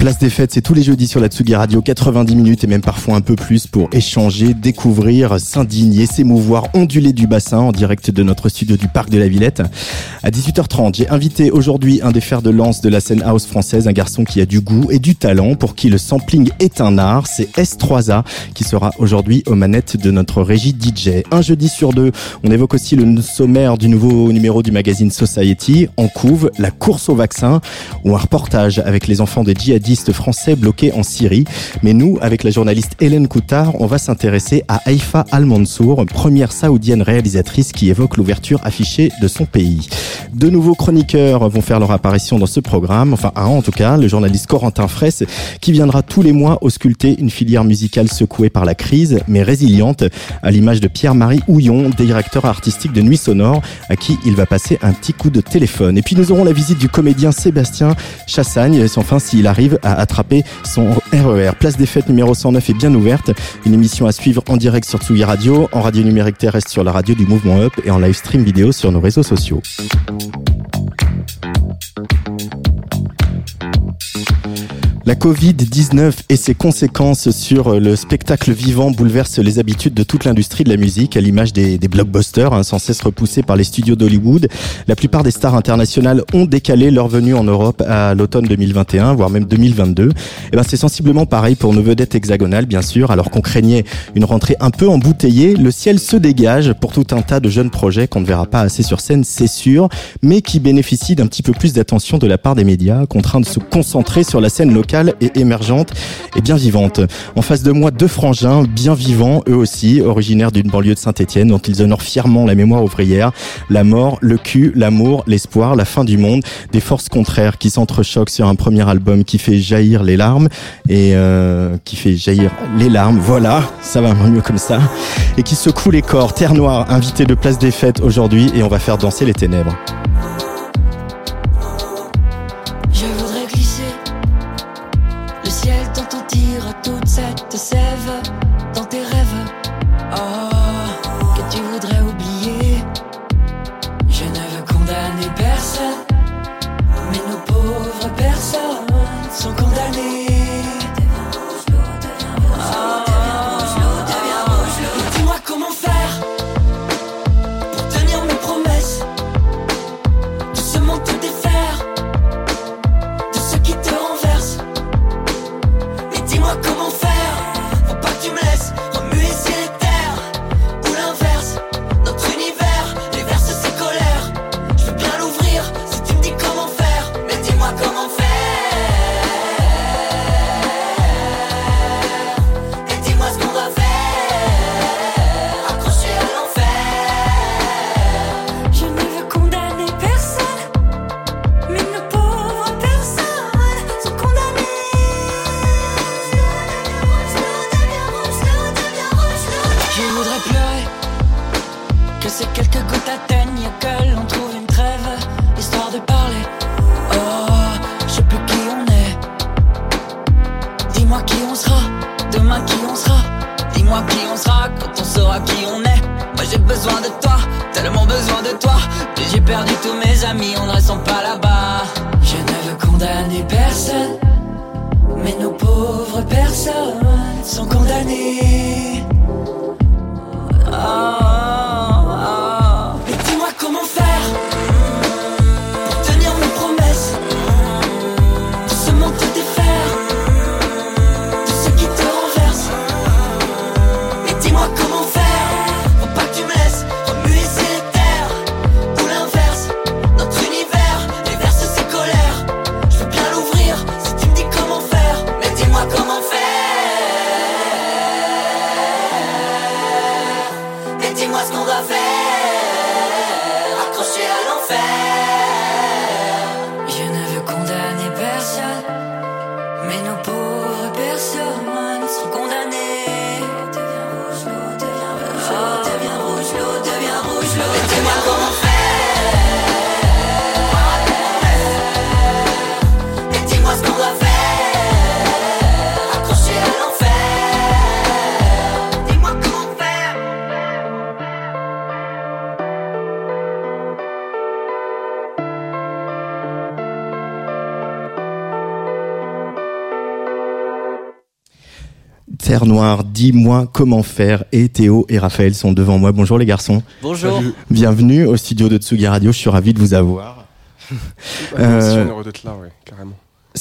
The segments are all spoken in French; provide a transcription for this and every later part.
Place des fêtes, c'est tous les jeudis sur la Tsugi Radio, 90 minutes et même parfois un peu plus pour échanger, découvrir, s'indigner, s'émouvoir, onduler du bassin en direct de notre studio du Parc de la Villette. À 18h30, j'ai invité aujourd'hui un des fers de lance de la scène house française, un garçon qui a du goût et du talent, pour qui le sampling est un art. C'est S3A qui sera aujourd'hui aux manettes de notre régie DJ. Un jeudi sur deux, on évoque aussi le sommaire du nouveau numéro du magazine Society, en couve, la course au vaccin, ou un reportage avec les enfants des djihadistes français bloqués en Syrie. Mais nous, avec la journaliste Hélène Coutard, on va s'intéresser à Haïfa Al-Mansour, première saoudienne réalisatrice qui évoque l'ouverture affichée de son pays. De nouveaux chroniqueurs vont faire leur apparition dans ce programme, enfin un en tout cas, le journaliste Corentin Fraisse, qui viendra tous les mois ausculter une filière musicale secouée par la crise, mais résiliente, à l'image de Pierre-Marie Houillon, directeur artistique de Nuit Sonore, à qui il va passer un petit coup de téléphone. Et puis nous aurons la visite du comédien Sébastien Chassagne, enfin s'il arrive à attraper son RER. Place des fêtes numéro 109 est bien ouverte. Une émission à suivre en direct sur Tsugi Radio, en radio numérique terrestre sur la radio du Mouvement Up et en live stream vidéo sur nos réseaux sociaux. La Covid-19 et ses conséquences sur le spectacle vivant bouleversent les habitudes de toute l'industrie de la musique, à l'image des, blockbusters, hein, sans cesse repoussés par les studios d'Hollywood. La plupart des stars internationales ont décalé leur venue en Europe à l'automne 2021, voire même 2022. Et ben c'est sensiblement pareil pour nos vedettes hexagonales, bien sûr. Alors qu'on craignait une rentrée un peu embouteillée, le ciel se dégage pour tout un tas de jeunes projets qu'on ne verra pas assez sur scène, c'est sûr, mais qui bénéficient d'un petit peu plus d'attention de la part des médias, contraints de se concentrer sur la scène locale et émergente et bien vivante. En face de moi, deux frangins bien vivants, eux aussi, originaires d'une banlieue de Saint-Etienne, dont ils honorent fièrement la mémoire ouvrière, la mort, le cul, l'amour, l'espoir, la fin du monde, des forces contraires qui s'entrechoquent sur un premier album qui fait jaillir les larmes et euh, qui fait jaillir les larmes, voilà, ça va mieux comme ça, et qui secoue les corps. Terre Noire, invité de Place des Fêtes aujourd'hui, et on va faire danser les ténèbres. Terre Noire, dis-moi comment faire. Et Théo et Raphaël sont devant moi. Bonjour les garçons. Bonjour. Bienvenue au studio de Tsugi Radio. Je suis ravi de vous avoir. Euh, heureux d'être là, ouais, carrément.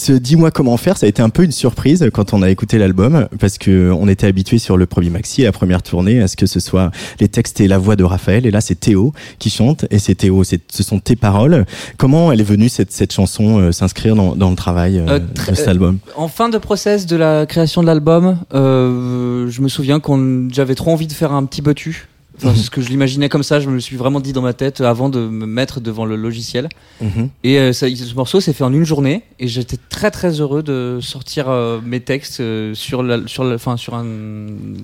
Ce Dis-moi comment faire, ça a été un peu une surprise quand on a écouté l'album, parce que on était habitué sur le premier maxi, la première tournée, à ce que ce soit les textes et la voix de Raphaël, et là c'est Théo qui chante, et c'est Théo, ce sont tes paroles. Comment elle est venue cette, cette chanson euh, s'inscrire dans, dans, le travail euh, euh de cet album? En fin de process de la création de l'album, je me souviens qu'on j'avais trop envie de faire un petit botu Enfin, ce que je l'imaginais comme ça, je me suis vraiment dit dans ma tête avant de me mettre devant le logiciel. Mhm. Et euh, ça, ce morceau s'est fait en une journée et j'étais très très heureux de sortir euh, mes textes euh, sur la, sur la, sur un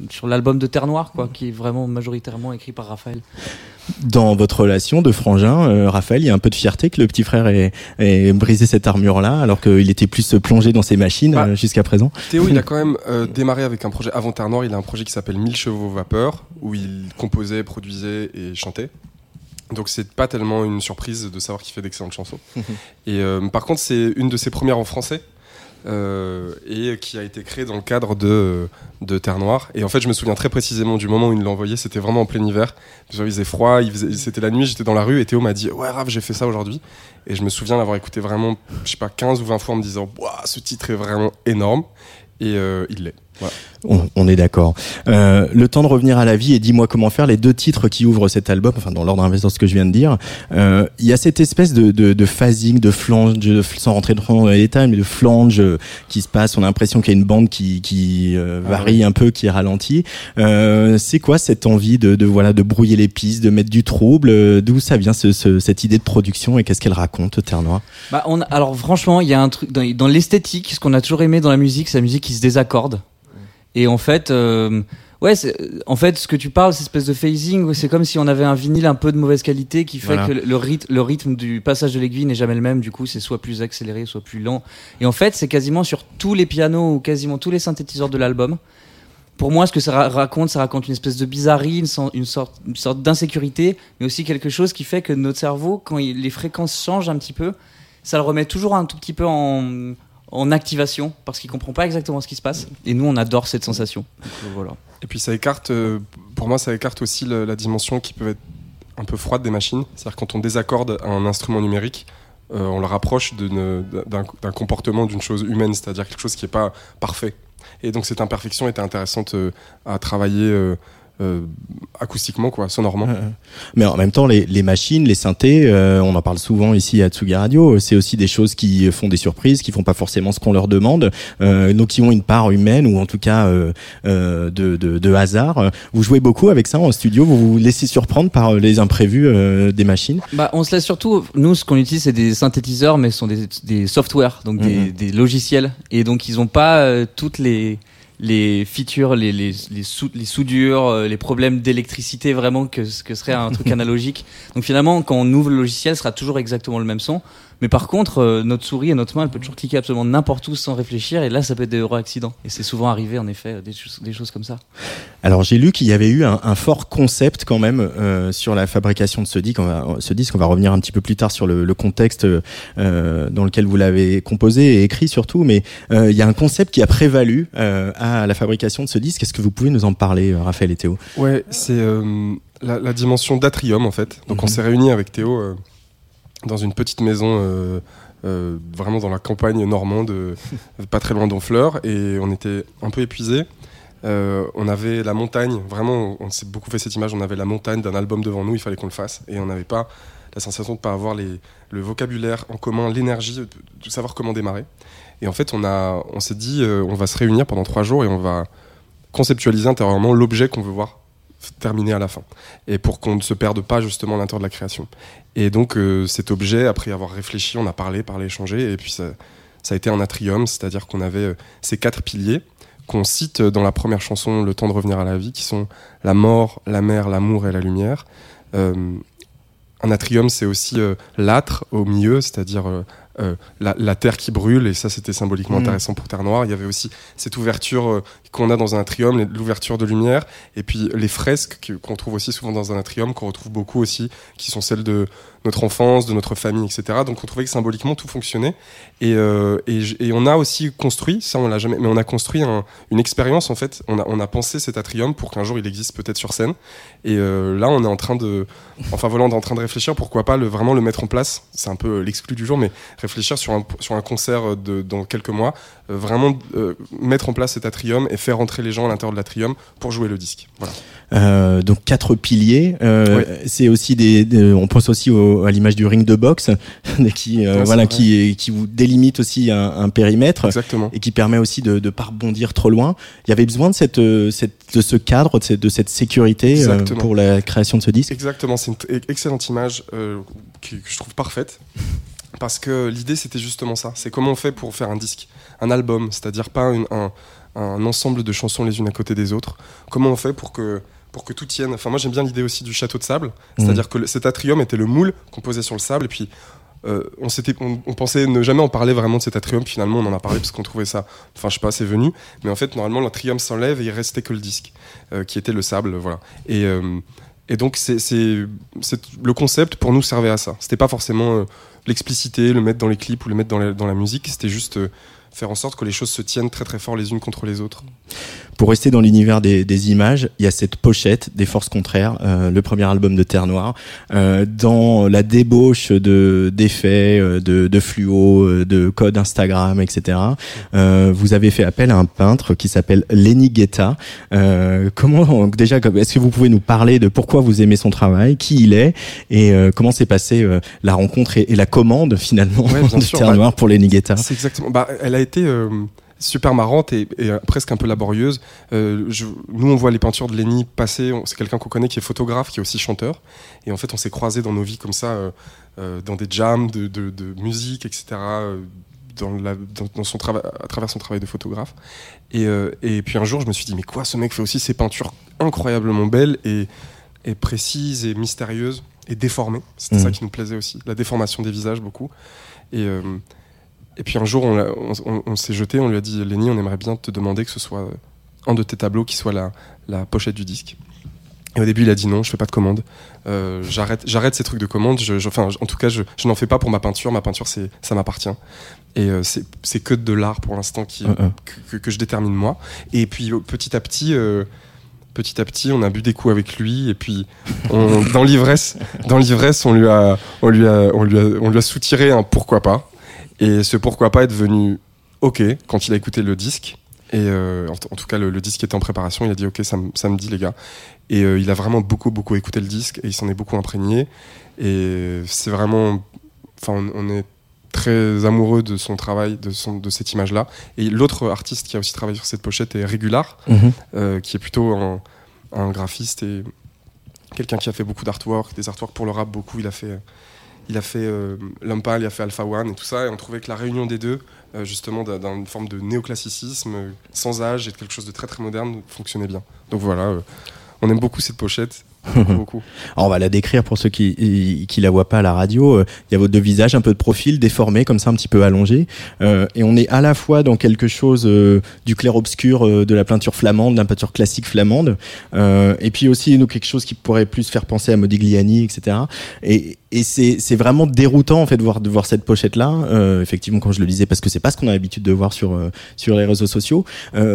sur l'album de Terre Noire quoi, qui est vraiment majoritairement écrit par Raphaël. Dans votre relation de frangin, euh, Raphaël, il y a un peu de fierté que le petit frère ait, brisé cette armure-là, alors qu'il était plus plongé dans ses machines bah, euh, jusqu'à présent. Théo, il a quand même euh, démarré avec un projet avant Terre Noire. Il a un projet qui s'appelle 1000 chevaux vapeur, où il composait, produisait et chantait. Donc c'est pas tellement une surprise de savoir qu'il fait d'excellentes chansons. et par contre, c'est une de ses premières en français. Euh, et qui a été créé dans le cadre de, Terre Noire. Et en fait, je me souviens très précisément du moment où il l'a envoyé, c'était vraiment en plein hiver. Il faisait froid, c'était la nuit, j'étais dans la rue et Théo m'a dit Ouais, Raph, j'ai fait ça aujourd'hui. Et je me souviens l'avoir écouté vraiment, je sais pas, 15 ou 20 fois en me disant ce titre est vraiment énorme. Et euh, il l'est. On, est d'accord. Euh, le temps de revenir à la vie et dis-moi comment faire. Les deux titres qui ouvrent cet album, enfin dans l'ordre inverse de ce que je viens de dire, euh, il y a cette espèce de, de, de phasing, de flange, de, sans rentrer dans les détails, mais de flange euh, qui se passe. On a l'impression qu'il y a une bande qui, qui euh, ah varie un peu, qui est ralentie. Euh, c'est quoi cette envie de, de, voilà de brouiller les pistes, de mettre du trouble? D'où ça vient ce, ce, cette idée de production et qu'est-ce qu'elle raconte, Terre Noire bah on Alors franchement, il y a un truc dans, dans l'esthétique, ce qu'on a toujours aimé dans la musique, c'est la musique qui se désaccorde. Et en fait, euh, ouais, en fait, ce que tu parles, cette espèce de phasing, c'est comme si on avait un vinyle un peu de mauvaise qualité qui fait que le rythme, le rythme du passage de l'aiguille n'est jamais le même. Du coup, c'est soit plus accéléré, soit plus lent. Et en fait, c'est quasiment sur tous les pianos ou quasiment tous les synthétiseurs de l'album. Pour moi, ce que ça raconte, ça raconte une espèce de bizarrerie, une, une sorte, une sorte d'insécurité, mais aussi quelque chose qui fait que notre cerveau, quand les fréquences changent un petit peu, ça le remet toujours un tout petit peu en, en activation parce qu'il comprend pas exactement ce qui se passe. Et nous, on adore cette sensation. Euh, voilà. Et puis ça écarte, euh, pour moi, ça écarte aussi la dimension qui peut être un peu froide des machines. C'est-à-dire quand on désaccorde un instrument numérique, euh, on le rapproche d'un comportement, d'une chose humaine, c'est-à-dire quelque chose qui n'est pas parfait. Et donc cette imperfection était intéressante à travailler euh, acoustiquement, quoi, sonorement. Mais en même temps, les, les machines, les synthés, euh, on en parle souvent ici à Tsugi Radio, c'est aussi des choses qui font des surprises, qui font pas forcément ce qu'on leur demande, euh, donc qui ont une part humaine ou en tout cas euh, euh de, de, de, hasard. Vous jouez beaucoup avec ça en studio, vous vous laissez surprendre par les imprévus des machines? Bah, On se laisse surtout, nous ce qu'on utilise c'est des synthétiseurs, mais ce sont des, des softwares, donc des, mm-hmm. des, logiciels, et donc ils ont pas toutes les les features, les, les, les, les soudures, euh, les problèmes d'électricité vraiment que ce que serait un truc analogique. Donc finalement, quand on ouvre le logiciel, ce sera toujours exactement le même son. Mais par contre, euh, notre souris et notre main, elle peut toujours cliquer absolument n'importe où sans réfléchir. Et là, ça peut être des heureux accidents. Et c'est souvent arrivé, en effet, des, des choses comme ça. Alors, j'ai lu qu'il y avait eu un, un, fort concept quand même euh, sur la fabrication de ce disque. On va, ce disque, on va revenir un petit peu plus tard sur le, le contexte euh, dans lequel vous l'avez composé et écrit surtout. Mais euh, il y a un concept qui a prévalu euh, à la fabrication de ce disque. Est-ce que vous pouvez nous en parler, Raphaël et Théo? Ouais, c'est la, la, dimension d'atrium en fait. Donc, on mhm. s'est réunis avec Théo dans une petite maison euh, euh, vraiment dans la campagne normande, euh, pas très loin d'Honfleur, et on était un peu épuisés. on avait la montagne, vraiment, on s'est beaucoup fait cette image, on avait la montagne d'un album devant nous, il fallait qu'on le fasse, et on n'avait pas la sensation de ne pas avoir le vocabulaire en commun, l'énergie, de, savoir comment démarrer. Et en fait, on, on s'est dit, on va se réunir pendant trois jours et on va conceptualiser intérieurement l'objet qu'on veut voir terminé à la fin. Et pour qu'on ne se perde pas justement à l'intérieur de la création. Et donc euh, cet objet, après avoir réfléchi, on a parlé, parlé, échangé, et puis ça, ça a été un atrium, c'est-à-dire qu'on avait euh, ces quatre piliers qu'on cite dans la première chanson, Le temps de revenir à la vie, qui sont la mort, la mer, l'amour et la lumière. Euh, un atrium, c'est aussi l'âtre au milieu, c'est-à-dire euh, la, la terre qui brûle, et ça c'était symboliquement Mm. intéressant pour Terre Noire. Il y avait aussi cette ouverture euh, qu'on a dans un atrium, l'ouverture de lumière, et puis les fresques que- qu'on trouve aussi souvent dans un atrium, qu'on retrouve beaucoup aussi, qui sont celles de notre enfance, de notre famille, etc. Donc on trouvait que symboliquement tout fonctionnait. Et, euh, et, on a aussi construit, ça on l'a jamais, mais on a construit un- une expérience en fait. On a, on a pensé cet atrium pour qu'un jour il existe peut-être sur scène. Et euh, là on est en train de, enfin voilà, on est en train de réfléchir pourquoi pas le, vraiment le mettre en place. C'est un peu l'exclu du jour, mais réfléchir sur un, sur un concert de, dans quelques mois, euh, vraiment mettre en place cet atrium et faire entrer les gens à l'intérieur de l'atrium pour jouer le disque. Voilà. Euh, donc quatre piliers. Euh, C'est aussi des, des- on pense aussi au- à l'image du ring de boxe, qui euh, Ouais, voilà, qui qui vous délimite aussi un, un périmètre Exactement. et qui permet aussi de ne pas rebondir trop loin. Il y avait besoin de cette, cette de ce cadre, de cette, de cette sécurité pour la création de ce disque. Exactement, c'est une excellente image que, que je trouve parfaite. Parce que l'idée, c'était justement ça. C'est comment on fait pour faire un disque, un album, c'est-à-dire pas une- un, un ensemble de chansons les unes à côté des autres. Comment on fait pour que, pour que tout tienne? Enfin, moi, j'aime bien l'idée aussi du château de sable. C'est-à-dire que le- cet atrium était le moule qu'on posait sur le sable. Et puis, euh, on, s'était, on, on pensait ne jamais en parler vraiment de cet atrium. puis Finalement, on en a parlé parce qu'on trouvait ça. Enfin, je sais pas, c'est venu. Mais en fait, normalement, l'atrium s'enlève et il restait que le disque, euh, qui était le sable. Voilà. Et. euh, et donc, c'est, le concept pour nous servait à ça. C'était pas forcément l'expliciter, le mettre dans les clips ou le mettre dans la, dans la musique. C'était juste faire en sorte que les choses se tiennent très très fort les unes contre les autres. Pour rester dans l'univers des, des images, il y a cette pochette des Forces Contraires, euh, le premier album de Terre Noire, euh, dans la débauche de d'effets, euh, de, de fluo, euh, de codes Instagram, etc. Euh, vous avez fait appel à un peintre qui s'appelle Lenny Guetta. Euh, comment déjà, est-ce que vous pouvez nous parler de pourquoi vous aimez son travail, qui il est, et euh, comment s'est passée euh, la rencontre et, et la commande finalement Ouais, de sûr, Terre bah, Noire pour Lenny Guetta? C'est exactement. Bah, elle a été euh, super marrante et, et, euh, presque un peu laborieuse. Euh, je- nous, on voit les peintures de Lenny passer. C'est quelqu'un qu'on connaît qui est photographe, qui est aussi chanteur. Et en fait, on s'est croisés dans nos vies comme ça, euh, euh, dans des jams de, de- de musique, etc. Dans la, dans, dans son travail, à travers son travail de photographe. Et, et puis un jour, je me suis dit, mais quoi, ce mec fait aussi ces peintures incroyablement belles et, et précises et mystérieuses et déformées. C'était Mhm. ça qui nous plaisait aussi, la déformation des visages beaucoup. Et, et puis un jour, on, l'a- on- on- on s'est jeté, on lui a dit Lenny, on aimerait bien te demander que ce soit un de tes tableaux qui soit la, la pochette du disque. Et au début, il a dit non, je fais pas de commande. Euh, j'arrête, j'arrête ces trucs de commande. Je, je- enfin, en tout cas, je, je n'en fais pas pour ma peinture. Ma peinture, c'est, ça m'appartient. Et euh, c'est, que de l'art pour l'instant qui, que, que- que je détermine moi. Et puis euh, petit à petit, euh, petit à petit, on a bu des coups avec lui. Et puis, on- dans l'ivresse, dans l'ivresse, on lui a, on lui a, on lui a, on lui a soutiré un pourquoi pas. Et ce pourquoi pas est devenu ok quand il a écouté le disque. Et euh, en, en tout cas, le, le disque était en préparation. Il a dit ok, ça, me- ça me dit les gars. Et euh, il a vraiment beaucoup beaucoup écouté le disque et il s'en est beaucoup imprégné. Et c'est vraiment, enfin, on, on est très amoureux de son travail, de, son, de cette image-là. Et l'autre artiste qui a aussi travaillé sur cette pochette est Régular, Mhm. euh, qui est plutôt un, un graphiste et quelqu'un qui a fait beaucoup d'artwork, des artworks pour le rap beaucoup. Il a fait, il a fait euh, il a fait Alpha One et tout ça. Et on trouvait que la réunion des deux, euh, justement, d'un- d'une forme de néoclassicisme euh, sans âge et de quelque chose de très très moderne, fonctionnait bien. Donc voilà, euh, on aime beaucoup cette pochette. Beaucoup, beaucoup. Alors, on va la décrire pour ceux qui qui la voient pas à la radio. Euh, Il y a vos deux visages, un peu de profil, déformés comme ça, un petit peu allongés, Euh, et on est à la fois dans quelque chose euh, du clair obscur euh, de la peinture flamande, de la peinture classique flamande, et puis aussi nous quelque chose qui pourrait plus faire penser à Modigliani, etc. Et, et c'est vraiment déroutant en fait de voir de voir cette pochette là. Effectivement, quand je le disais, parce que c'est pas ce qu'on a l'habitude de voir sur sur les réseaux sociaux.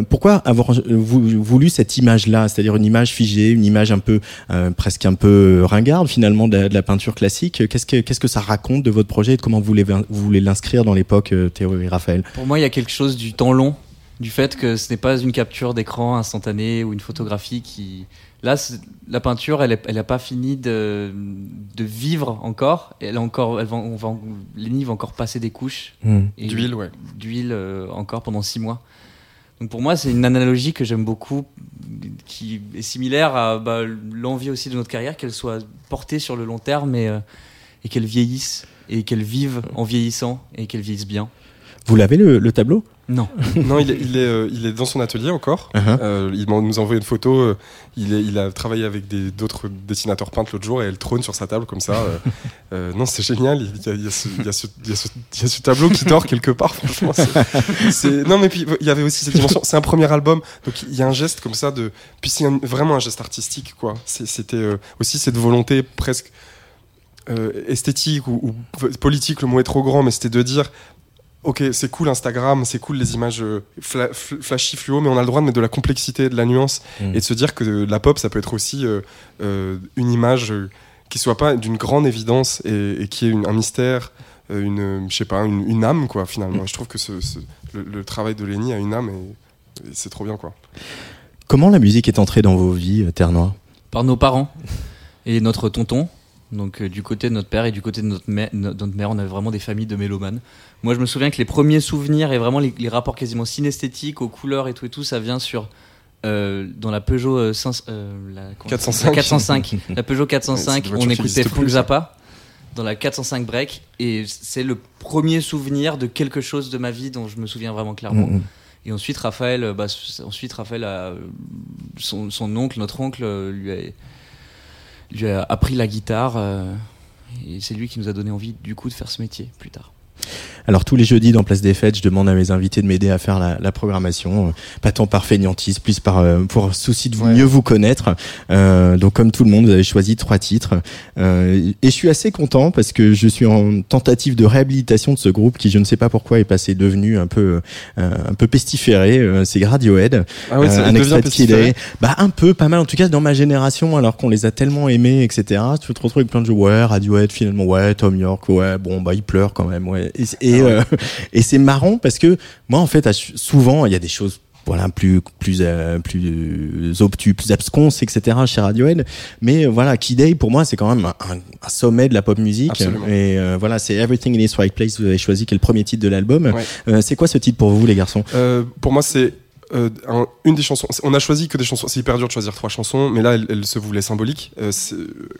Pourquoi avoir vou- voulu cette image là, c'est-à-dire une image figée, une image un peu euh, presque un peu ringarde finalement de la, de la peinture classique. Qu'est-ce que qu'est-ce que ça raconte de votre projet et de comment vous voulez vous voulez l'inscrire dans l'époque, euh, Théo et Raphaël? Pour moi, il y a quelque chose du temps long, du fait que ce n'est pas une capture d'écran instantanée ou une photographie qui. Là, la peinture, elle n'a pas fini de, de vivre encore. Elle a encore, elle va, on va, Lenny va encore passer des couches et D'huile, ouais. d'huile euh, encore pendant six mois. Donc pour moi, c'est une analogie que j'aime beaucoup, qui est similaire à bah, l'envie aussi de notre carrière, qu'elle soit portée sur le long terme et, euh, et qu'elle vieillisse et qu'elle vive en vieillissant et qu'elle vieillisse bien. Vous l'avez le, le tableau? Non. non, il est, il, est, euh, il est dans son atelier encore. Uh-huh. Euh, il nous a envoyé une photo. euh, il, est, il a travaillé avec d'autres dessinateurs peintres l'autre jour et elle trône sur sa table comme ça. euh. Euh, non, c'est génial. Il y, a, il y a ce- y a y a tableau qui dort quelque part. Franchement, c'est- non, mais puis il y avait aussi cette dimension. C'est un premier album, donc il y a un geste comme ça de. Puis c'est vraiment un geste artistique, quoi. C'était euh, aussi cette volonté presque euh, esthétique ou, ou politique. Le mot est trop grand, mais c'était de dire Ok, c'est cool Instagram, c'est cool les images euh, fla- fl- flashy, fluo, mais on a le droit de mettre de la complexité, de la nuance, Mm. et de se dire que la pop, ça peut être aussi euh, euh, une image qui soit pas d'une grande évidence et, et qui une- un mystère, une, je sais pas, une, une âme, quoi, finalement. Et je trouve que ce, ce- le, le travail de Lenny a une âme et, et c'est trop bien, quoi. Comment la musique est entrée dans vos vies, Terre Noire Par nos parents et notre tonton. Donc euh, du côté de notre père et du côté de notre, mère, notre on avait vraiment des familles de mélomanes. Moi, je me souviens que les premiers souvenirs et vraiment les, les rapports quasiment synesthétiques aux couleurs et tout et tout, ça vient sur euh, dans la Peugeot euh, 500, euh, la, comment- 405. la 405, la Peugeot Ouais, 405, c'est des voitures on écoutait Frank Zappa dans la 405 break et c'est le premier souvenir de quelque chose de ma vie dont je me souviens vraiment clairement. Mm, mm. Et ensuite, Raphaël, bah, ensuite, Raphaël a, son, son oncle, notre oncle, lui a, lui a appris la guitare. euh, et c'est lui qui nous a donné envie, du coup, de faire ce métier plus tard. Alors tous les jeudis dans Place des Fêtes, je demande à mes invités de m'aider à faire la, la programmation, euh, pas tant par fainéantise, plus par euh, pour souci de vous- Ouais. mieux vous connaître. Euh, donc comme tout le monde, vous avez choisi trois titres, Euh, et je suis assez content parce que je suis en tentative de réhabilitation de ce groupe qui, je ne sais pas pourquoi, est passé devenu un peu euh, un peu pestiféré. C'est Radiohead, Ah ouais, Euh, ça un extrait de. Bah un peu, pas mal. En tout cas dans ma génération, alors qu'on les a tellement aimés, etc. Tu te retrouves avec plein de jeux. Ouais, Radiohead finalement. Ouais, Tom York. Ouais, bon bah il pleure quand même. Ouais. Et, et, Euh, et c'est marrant parce que moi en fait, souvent il y a des choses voilà plus plus euh, plus obtus, plus absconses, etc. chez Radiohead. Mais euh, voilà, Kid A pour moi c'est quand même un, sommet de la pop musique. Absolument. Et euh, voilà, c'est Everything in its Right Place. Vous avez choisi qui est le premier titre de l'album. Ouais. Euh, c'est quoi ce titre pour vous les garçons? Pour moi, c'est un- une des chansons. On a choisi que des chansons. C'est hyper dur de choisir trois chansons, mais là, elle, elle se voulait symbolique.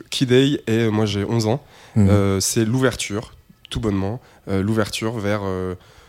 Kid A et moi, j'ai 11 ans. Euh, c'est l'ouverture, tout bonnement. euh, l'ouverture vers.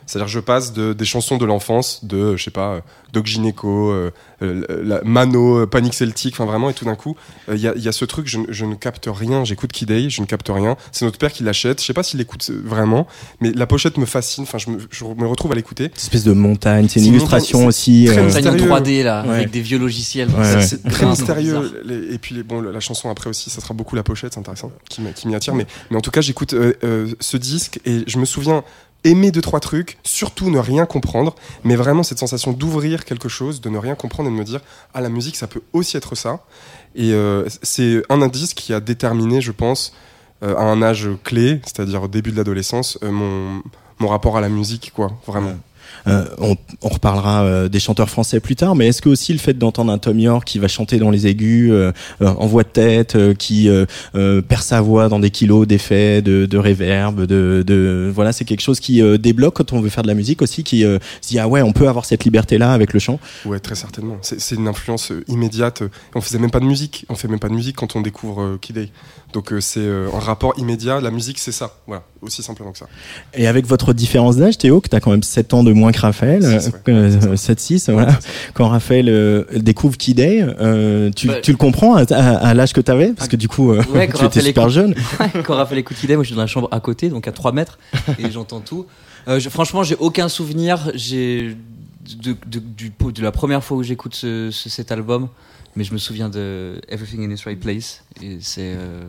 Euh, c'est-à-dire, je passe de, des chansons de l'enfance, de, je sais pas, euh, Doc Gineco, euh, euh, la- Mano, euh, Panic Celtic, enfin vraiment, et tout d'un coup, euh, il y, a, il y a ce truc, je, ne- je ne capte rien, j'écoute Kid A, je ne capte rien. C'est notre père qui l'achète, je sais pas s'il l'écoute euh, vraiment, mais la pochette me fascine, enfin, je me, je me retrouve à l'écouter. Cette espèce de montagne, c'est une C'est une illustration montagne, aussi. très euh, mystérieux. 3D, là, Ouais. avec des vieux logiciels. Ouais, ouais. c'est C'est très mystérieux. et puis bon, la chanson après aussi, ça sera beaucoup la pochette, c'est intéressant, qui m'y attire. Mais, mais en tout cas, j'écoute euh, euh, ce disque et je me souviens aimer deux trois trucs, surtout ne rien comprendre, mais vraiment cette sensation d'ouvrir quelque chose, de ne rien comprendre et de me dire ah la musique ça peut aussi être ça. Et euh, c'est un indice qui a déterminé, je pense, euh, à un âge clé, c'est-à-dire au début de l'adolescence, euh, mon mon rapport à la musique, quoi, vraiment. Euh, on, on reparlera euh, des chanteurs français plus tard, mais est-ce que aussi le fait d'entendre un Tom York qui va chanter dans les aigus, euh, euh, en voix de tête, euh, qui euh, perd sa voix dans des kilos d'effets, de, de réverb, de, de voilà, c'est quelque chose qui débloque quand on veut faire de la musique aussi, qui se dit ah ouais, on peut avoir cette liberté là avec le chant. Ouais, très certainement. C'est une influence immédiate. On faisait même pas de musique. On fait même pas de musique quand on découvre Kid. Donc euh, c'est euh, un rapport immédiat. La musique, c'est ça. Voilà, aussi simplement que ça. Et avec votre différence d'âge, Théo, que t'as quand même 7 ans de moins que Raphaël, Six, ouais. euh, Ouais, c'est 7-6, voilà. Quand Raphaël euh, découvre Kid A, euh, tu, Bah, tu le comprends à, à- à l'âge que t'avais? Parce que du coup, euh, Ouais, tu étais super jeune. Quand Raphaël écoute Kid A, moi je suis dans la chambre à côté, donc à 3 mètres, et j'entends tout. Euh, je- franchement, j'ai aucun souvenir j'ai de, de- du, de la première fois où j'écoute ce- ce- cet album, mais je me souviens de Everything in its Right Place. Et c'est. euh,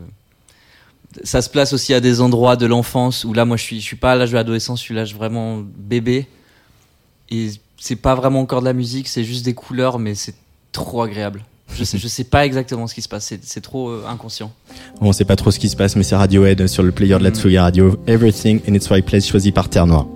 ça se place aussi à des endroits de l'enfance où là, moi je suis, je suis pas à l'âge de l'adolescence, je suis l'âge vraiment bébé. Et c'est pas vraiment encore de la musique, c'est juste des couleurs, mais c'est trop agréable. Je sais, je sais pas exactement ce qui se passe, c'est- c'est trop euh, inconscient. On sait pas trop ce qui se passe, mais c'est Radiohead sur le player de la Tsugi Radio. Everything in its right place, choisi par Terre Noire.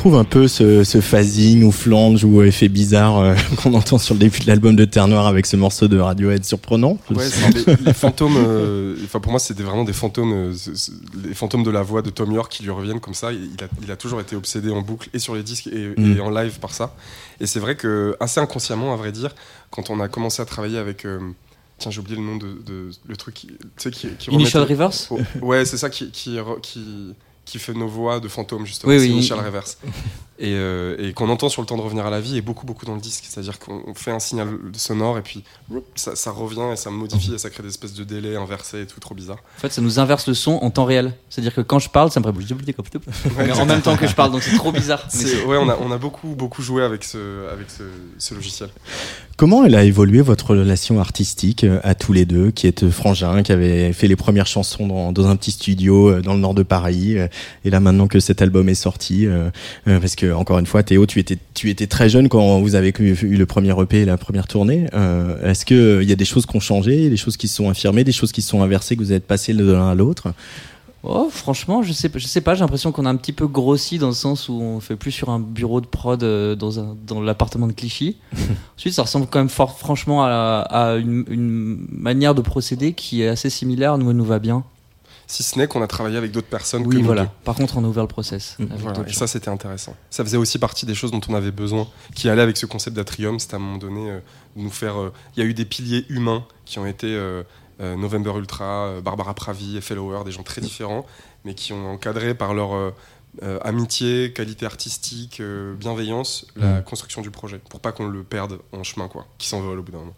Retrouve un peu ce, ce phasing ou flange ou effet bizarre euh, qu'on entend sur le début de l'album de Terre Noire avec ce morceau de Radiohead surprenant. Ouais, les, les fantômes. euh, Enfin, pour moi, c'était vraiment des fantômes, euh, c'est- c'est- les fantômes de la voix de Tom York qui lui reviennent comme ça. Il a, il a toujours été obsédé en boucle et sur les disques et, Mm. et en live par ça. Et c'est vrai que assez inconsciemment, à vrai dire, quand on a commencé à travailler avec, euh, tiens, j'ai oublié le nom de, de- le truc, qui- tu sais, qui, qui Initial Oh, ouais, c'est ça qui, qui, re- qui, qui fait nos voix de fantômes, justement. Oui, c'est oui. Initial Reverse. Et, euh, et qu'on entend sur le temps de revenir à la vie et beaucoup, beaucoup dans le disque. C'est-à-dire qu'on fait un signal sonore et puis ça, ça revient et ça modifie et ça crée des espèces de délais inversés et tout, trop bizarre. En fait, ça nous inverse le son en temps réel. C'est-à-dire que quand je parle, ça me ferait Mais en même temps que je parle, donc c'est trop bizarre. Mais ouais, on a, on a beaucoup, beaucoup joué avec ce, avec ce, ce logiciel. Comment elle a évolué votre relation artistique euh, à tous les deux, qui êtes frangins, qui avez fait les premières chansons dans, un petit studio euh, dans le nord de Paris, euh, et là maintenant que cet album est sorti, parce que encore une fois, Théo, tu étais, tu étais très jeune quand vous avez eu le premier EP et la première tournée. Est-ce que euh, il y a des choses qui ont changé, des choses qui se sont affirmées, des choses qui se sont inversées, que vous êtes passés de l'un à l'autre? Oh, franchement, je sais, pas- je sais pas. J'ai l'impression qu'on a un petit peu grossi dans le sens où on fait plus sur un bureau de prod euh, dans, un- dans l'appartement de Clichy. Ensuite, ça ressemble quand même fort, franchement à, à une, une manière de procéder qui est assez similaire. Nous, elle nous va bien. Si ce n'est qu'on a travaillé avec d'autres personnes que Oui, nous voilà. deux. Par contre, on a ouvert le process. Mm, avec Voilà, d'autres et gens. ça, c'était intéressant. Ça faisait aussi partie des choses dont on avait besoin, qui allaient avec ce concept d'Atrium. C'était à un moment donné euh, de nous faire. euh, Il y a eu des piliers humains qui ont été euh, euh, November Ultra, euh, Barbara Pravi, Fellower, des gens très différents, mais qui ont encadré par leur euh, euh, amitié, qualité artistique, euh, bienveillance, la Mm. construction du projet, pour pas qu'on le perde en chemin, quoi, qui s'envole au bout d'un moment.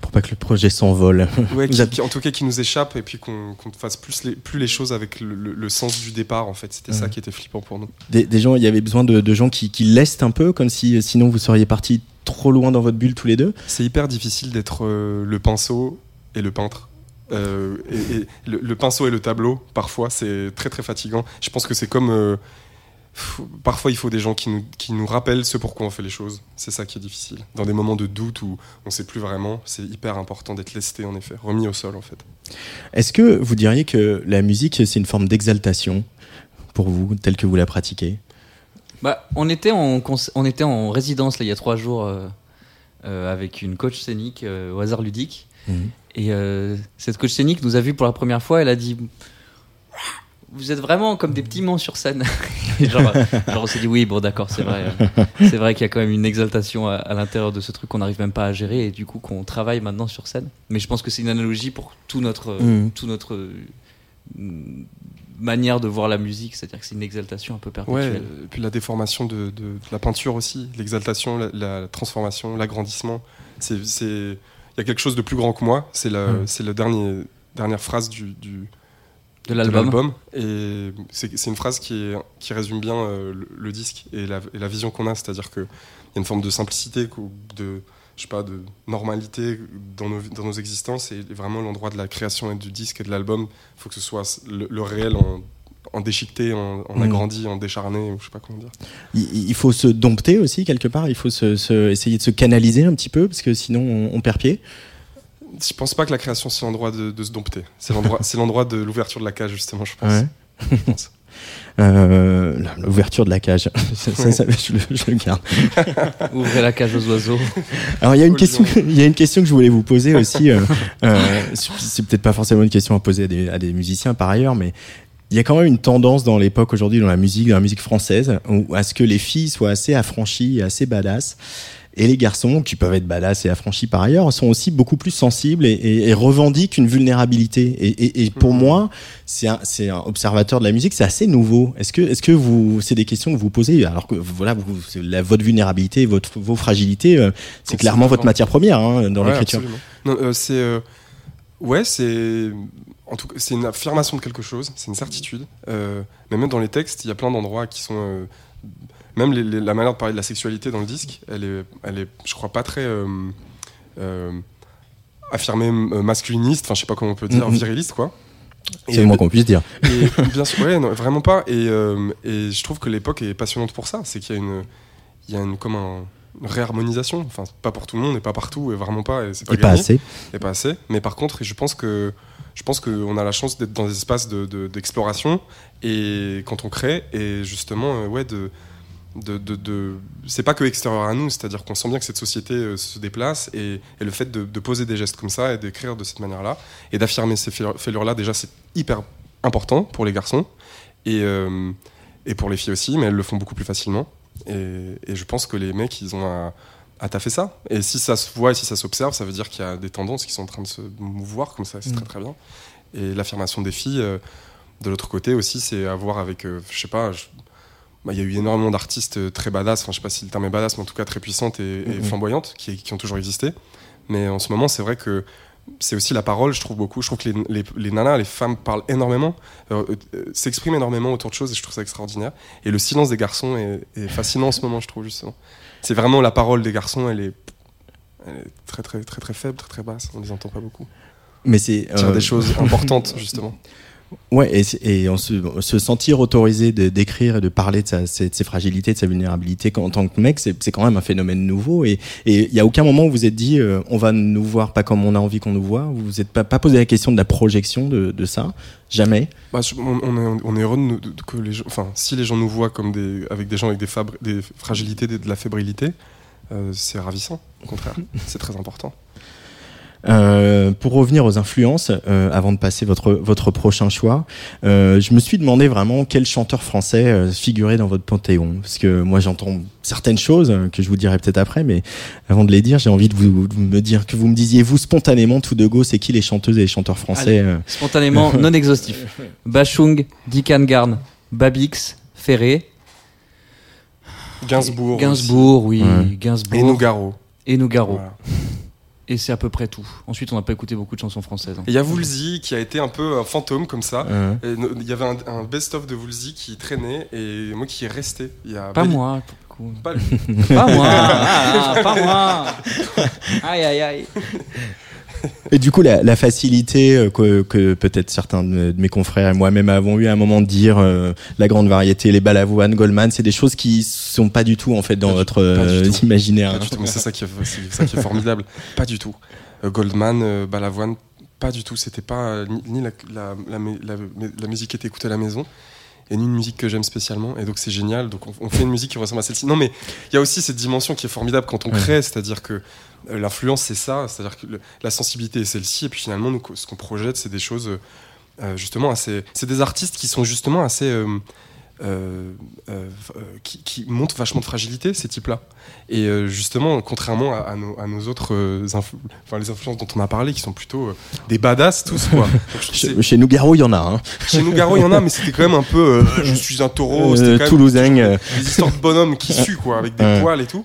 Pour pas que le projet s'envole. Ouais, qui- qui- en tout cas, qui nous échappe et puis qu'on qu'on fasse plus les, plus les choses avec le, le- le sens du départ, en fait. C'était ça qui était flippant pour nous. Des, des gens, il y avait besoin de, de gens qui, qui lestent un peu, comme si euh, sinon vous seriez partis trop loin dans votre bulle tous les deux. C'est hyper difficile d'être euh, le pinceau et le peintre. Euh, et, et le, le pinceau et le tableau, parfois, c'est très très fatigant. Je pense que c'est comme. euh, pff, parfois il faut des gens qui nous, qui nous rappellent ce pourquoi on fait les choses. C'est ça qui est difficile. Dans des moments de doute où on sait plus vraiment, c'est hyper important d'être lesté en effet, remis au sol en fait. Est-ce que vous diriez que la musique, c'est une forme d'exaltation pour vous, telle que vous la pratiquez? Bah, on était en on était en résidence là il y a trois jours euh, euh, avec une coach scénique euh, au hasard ludique Mhm. Et euh, cette coach scénique nous a vu pour la première fois. Elle a dit vous êtes vraiment comme des petits mons sur scène. Et genre, euh, genre, on s'est dit oui bon d'accord c'est vrai euh, c'est vrai qu'il y a quand même une exaltation à, à l'intérieur de ce truc qu'on n'arrive même pas à gérer et du coup qu'on travaille maintenant sur scène. Mais je pense que c'est une analogie pour tout notre Mhm. tout notre euh, manière de voir la musique, c'est-à-dire que c'est une exaltation un peu Ouais, perpétuelle. et puis la déformation de, de- de la peinture aussi, l'exaltation, la, la transformation, l'agrandissement. C'est, c'est, il y a quelque chose de plus grand que moi. C'est la, Mm. c'est la dernière, dernière phrase du, du- de de l'album. Et c'est, c'est une phrase qui, est, qui résume bien euh, le, le disque et la, et la vision qu'on a. C'est-à-dire qu'il y a une forme de simplicité, de, je sais pas, de normalité dans nos, dans nos existences. Et vraiment, l'endroit de la création et du disque et de l'album, il faut que ce soit le, le réel en, en déchiqueté, en, en Mm. agrandi, en décharné, ou je sais pas comment dire. Il, il faut se dompter aussi quelque part. Il faut se, se- essayer de se canaliser un petit peu parce que sinon on, on perd pied. Je pense pas que la création c'est l'endroit de, de se dompter. C'est l'endroit, c'est l'endroit de l'ouverture de la cage justement, je pense. Ouais. Je pense. Euh, L'ouverture de la cage, ça, ça, ça, je, le, je le garde. Ouvrez la cage aux oiseaux. Alors il y a une question, il y a une question que je voulais vous poser aussi. euh, euh, c'est c'est peut-être pas forcément une question à poser à des, à des musiciens par ailleurs, mais il y a quand même une tendance dans l'époque aujourd'hui dans la musique, dans la musique française, où, à ce que les filles soient assez affranchies, et assez badass. Et les garçons, qui peuvent être badass et affranchis par ailleurs, sont aussi beaucoup plus sensibles et, et- et revendiquent une vulnérabilité. Et, pour Mhm. moi, c'est un, observateur de la musique, c'est assez nouveau. Est-ce que, est-ce que vous, c'est des questions que vous posez alors que voilà, vous, c'est la, votre vulnérabilité, votre, vos fragilités, euh, c'est clairement votre matière première hein, dans Ouais, l'écriture. euh, c'est euh, ouais, c'est en tout cas c'est une affirmation de quelque chose, c'est une certitude. Euh, mais même dans les textes, il y a plein d'endroits qui sont euh, même les- les- la manière de parler de la sexualité dans le disque, elle est, elle est, je crois pas très euh, affirmée masculiniste. Enfin, je sais pas comment on peut dire, Mhm. viriliste quoi. C'est le moins qu'on puisse dire. Et bien sûr, ouais, non, vraiment pas. Et, et je trouve que l'époque est passionnante pour ça. C'est qu'il y a une, il y a une comme un- réharmonisation. Enfin, pas pour tout le monde et pas partout et vraiment pas. Et c'est pas Et pas gagné. assez. Et pas assez. Mais par contre, je pense que je pense qu'on a la chance d'être dans des espaces de- de- d'exploration et quand on crée et justement, euh, ouais, de de, de, de- c'est pas que extérieur à nous, c'est-à-dire qu'on sent bien que cette société euh, se déplace et, et le fait de, de poser des gestes comme ça et d'écrire de cette manière-là et d'affirmer ces fêlures-là, déjà c'est hyper important pour les garçons et, euh, et pour les filles aussi, mais elles le font beaucoup plus facilement. Et, et je pense que les mecs, ils ont à, à taffer ça. Et si ça se voit et si ça s'observe, ça veut dire qu'il y a des tendances qui sont en train de se mouvoir comme ça, c'est Mm. très très bien. Et l'affirmation des filles, euh, de l'autre côté aussi, c'est à voir avec, euh, je sais pas, je- bah, il y a eu énormément d'artistes euh, très badass, enfin je sais pas si le terme est badass, mais en tout cas très puissantes et, et Mhm. flamboyantes, qui, qui ont toujours existé. Mais en ce moment, c'est vrai que c'est aussi la parole, je trouve beaucoup. Je trouve que les, les, les nanas, les femmes parlent énormément, euh, euh, s'expriment énormément autour de choses et je trouve ça extraordinaire. Et le silence des garçons est, est fascinant en ce moment, je trouve, justement. C'est vraiment la parole des garçons, elle est, elle est très, très, très, très faible, très, très basse. On les entend pas beaucoup. Mais c'est euh, des choses importantes, justement. Ouais, et, on se, se sentir autorisé de- d'écrire et de parler de, sa, ses- de ses fragilités, de sa vulnérabilité en tant que mec, c'est quand même un phénomène nouveau. Et il y a aucun moment où vous vous êtes dit, euh, on va nous voir pas comme on a envie qu'on nous voit. Vous vous êtes pas, pas posé la question de la projection de, de ça, jamais. Bah, on, on est, on est heureux de, que les gens, enfin, si les gens nous voient comme des, avec des gens avec des, fabri- des fragilités, de la fébrilité, euh, c'est ravissant. Au contraire, c'est très important. Euh, pour revenir aux influences, euh, avant de passer votre votre prochain choix, euh, je me suis demandé vraiment quel chanteur français euh, figurait dans votre panthéon, parce que moi j'entends certaines choses euh, que je vous dirai peut-être après, mais avant de les dire, j'ai envie de vous de me dire que vous me disiez vous spontanément tout de go, c'est qui les chanteuses et les chanteurs français euh, Spontanément, non exhaustif. Bachung, Dick Garn, Babix, Ferré, Gainsbourg. Gainsbourg, oui, Ouais. Gainsbourg. Et Nougaro. Et Nougaro. Voilà. Et c'est à peu près tout. Ensuite, on n'a pas écouté beaucoup de chansons françaises. hein. Il y a Woolsey qui a été un peu un fantôme comme ça. Il y avait un, un best-of de Woolsey qui traînait et moi qui est resté. Il y a Pas Belly- moi, pour le coup. Pas lui. Pas moi, ah, pas moi. Aïe, aïe, aïe. Et du coup, la, la facilité euh, que, que peut-être certains de mes confrères et moi-même avons eu à un moment de dire euh, la grande variété, les balavoines, Goldman, c'est des choses qui sont pas du tout en fait dans Pas votre euh, imaginaire. Pas du tout, mais c'est ça qui est, c'est ça qui est formidable. Pas du tout. Euh, Goldman, Balavoine, pas du tout. C'était pas ni, la- la musique qui était écoutée à la maison, et ni une musique que j'aime spécialement. Et donc c'est génial. Donc on, on fait une musique qui ressemble à celle-ci. Non, mais il y a aussi cette dimension qui est formidable quand on crée, c'est-à-dire que euh, l'influence c'est ça, c'est-à-dire que le- la sensibilité est celle-ci, et puis finalement nous, ce qu'on projette c'est des choses euh, justement assez. C'est des artistes qui sont justement assez. euh, qui, qui montrent vachement de fragilité ces types-là. Et euh, justement, contrairement à, à nos, à nos autres euh, influ- les influences dont on a parlé, qui sont plutôt euh, des badass tous quoi. Donc, Chez, Nougaro, il y en a. Hein. chez Nougaro, il y en a, mais c'était quand même un peu. euh, je suis un taureau. c'était Euh, quand même Toulousain. euh, des histoires de bonhommes qui suent quoi, avec des Ouais. poils et tout.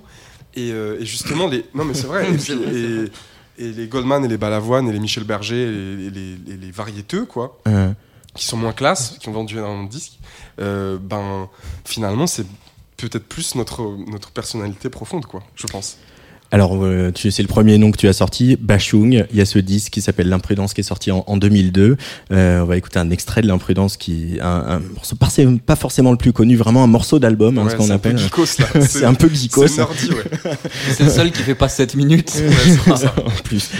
Et, euh, et justement, les. Non, mais c'est vrai. et, puis- et- et les Goldman et les Balavoine et les Michel Berger et les, les, et les variéteux, quoi, euh, qui sont moins classe, qui ont vendu énormément de disques, euh, ben finalement, c'est peut-être plus notre, notre personnalité profonde, quoi, je pense. Alors, euh, c'est le premier nom que tu as sorti, Bachung. Il y a ce disque qui s'appelle L'imprudence qui est sorti en, en 2002. Euh, on va écouter un extrait de L'imprudence qui un, un morceau pas, pas forcément le plus connu, vraiment un morceau d'album, hein, Ouais, ce qu'on c'est un peu appelle. geekos, là. C'est un peu geekos. C'est ouais. C'est le seul qui fait pas 7 minutes. Ouais, c'est ça. en plus.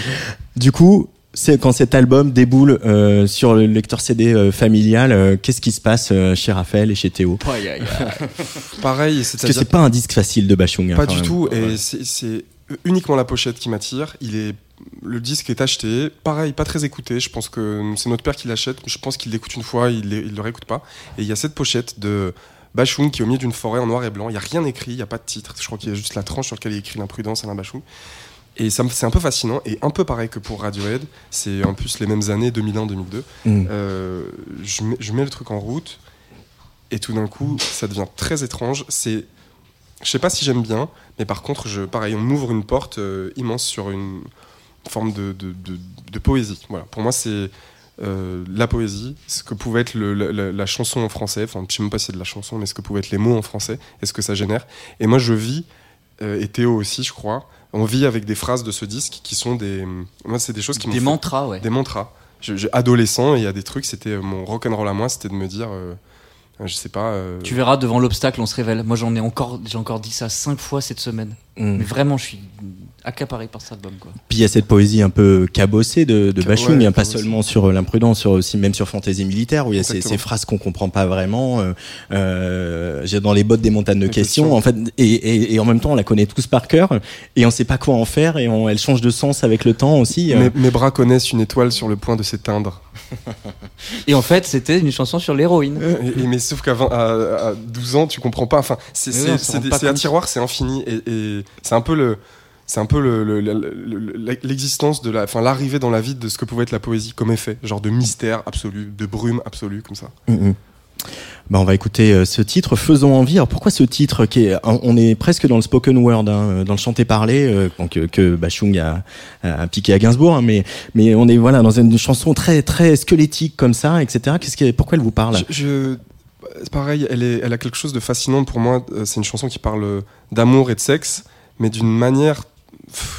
Du coup, c'est quand cet album déboule euh, sur le lecteur CD euh, familial, euh, qu'est-ce qui se passe euh, chez Raphaël et chez Théo? Aïe, aïe, aïe. Pareil, Parce que c'est pas un disque facile de Bachung. hein, Pas du même. tout, et Ouais. c'est- c'est uniquement la pochette qui m'attire. Il est, le disque est acheté, pareil, pas très écouté. Je pense que c'est notre père qui l'achète. Je pense qu'il l'écoute une fois, il, il le réécoute pas. Et il y a cette pochette de Bachung qui est au milieu d'une forêt en noir et blanc. Il y a rien écrit, il y a pas de titre. Je crois qu'il y a juste la tranche sur laquelle il écrit l'imprudence Alain Bachung. Et c'est un peu fascinant et un peu pareil que pour Radiohead. C'est en plus les mêmes années, 2001-2002. Mm. Euh, je, mets, je mets le truc en route et tout d'un coup ça devient très étrange c'est je sais pas si j'aime bien mais par contre je pareil on m'ouvre une porte euh, immense sur une forme de, de, de- de poésie voilà pour moi c'est euh, la poésie ce que pouvait être le- la, chanson en français enfin je sais même pas si c'est de la chanson mais ce que pouvaient être les mots en français et ce que ça génère et moi je vis euh, et Théo aussi je crois on vit avec des phrases de ce disque qui sont des moi c'est des choses qui Des fait- mantras, ouais. des mantras. Je- adolescent et il y a des trucs, c'était euh, mon rock'n'roll à moi, c'était de me dire, euh, euh, je sais pas. euh, Tu verras, devant l'obstacle, on se révèle. Moi, j'en ai encore, j'ai encore dit ça cinq fois cette semaine. Mm. Mais vraiment, je suis accaparé par cet album, quoi. Puis il y a cette poésie un peu cabossée de, de Cab- Bachung, ouais, hein, pas seulement sur euh, l'imprudence, sur aussi même sur Fantaisie militaire où il y a ces, phrases qu'on comprend pas vraiment. Euh, euh, j'ai dans les bottes des montagnes de questions, en fait, et, et, et en même temps on la connaît tous par cœur et on sait pas quoi en faire et on, elle change de sens avec le temps aussi. euh. mes, mes bras connaissent une étoile sur le point de s'éteindre. Et en fait, c'était une chanson sur l'héroïne. Et- et- mais sauf qu'à 20 à, à 12 ans, tu comprends pas. Enfin, c'est un tiroir, c'est infini. Et, et c'est un peu le. C'est un peu le- le- le- le- l'existence de la, enfin l'arrivée dans la vie de ce que pouvait être la poésie comme effet, genre de mystère absolu, de brume absolue comme ça. Mm, mm. Bah, on va écouter euh, ce titre, Faisons envie. Alors pourquoi ce titre qui est, on est presque dans le spoken word, hein, dans le chanté parlé, euh, que, que Bachung a, a piqué à Gainsbourg, hein, mais, mais on est voilà dans une chanson très très squelettique comme ça, etc. Qu'est-ce qui, pourquoi elle vous parle? Je, pareil, elle, est, elle a quelque chose de fascinant pour moi. Euh, C'est une chanson qui parle d'amour et de sexe, mais d'une manière,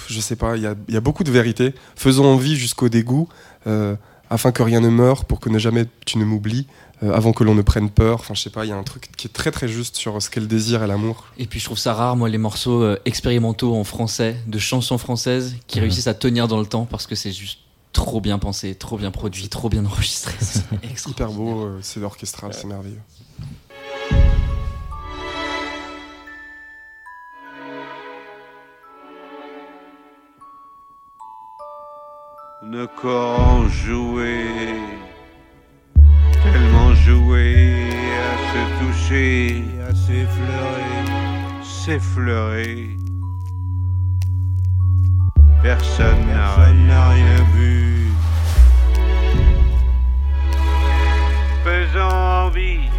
je sais pas, il y a, il y a beaucoup de vérité. Faisons envie jusqu'au dégoût, euh, afin que rien ne meure, pour que ne jamais tu ne m'oublies, euh, avant que l'on ne prenne peur. Enfin, je sais pas, il y a un truc qui est très très juste sur ce qu'est le désir et l'amour. Et puis, je trouve ça rare, moi, les morceaux euh, expérimentaux en français, de chansons françaises, qui Mhm. réussissent à tenir dans le temps parce que c'est juste trop bien pensé, trop bien produit, trop bien enregistré. C'est. Hyper beau, c'est orchestral, c'est merveilleux. Nos corps joués, tellement joués à se toucher, à s'effleurer, s'effleurer. Personne n'a rien, rien vu. Faisons envie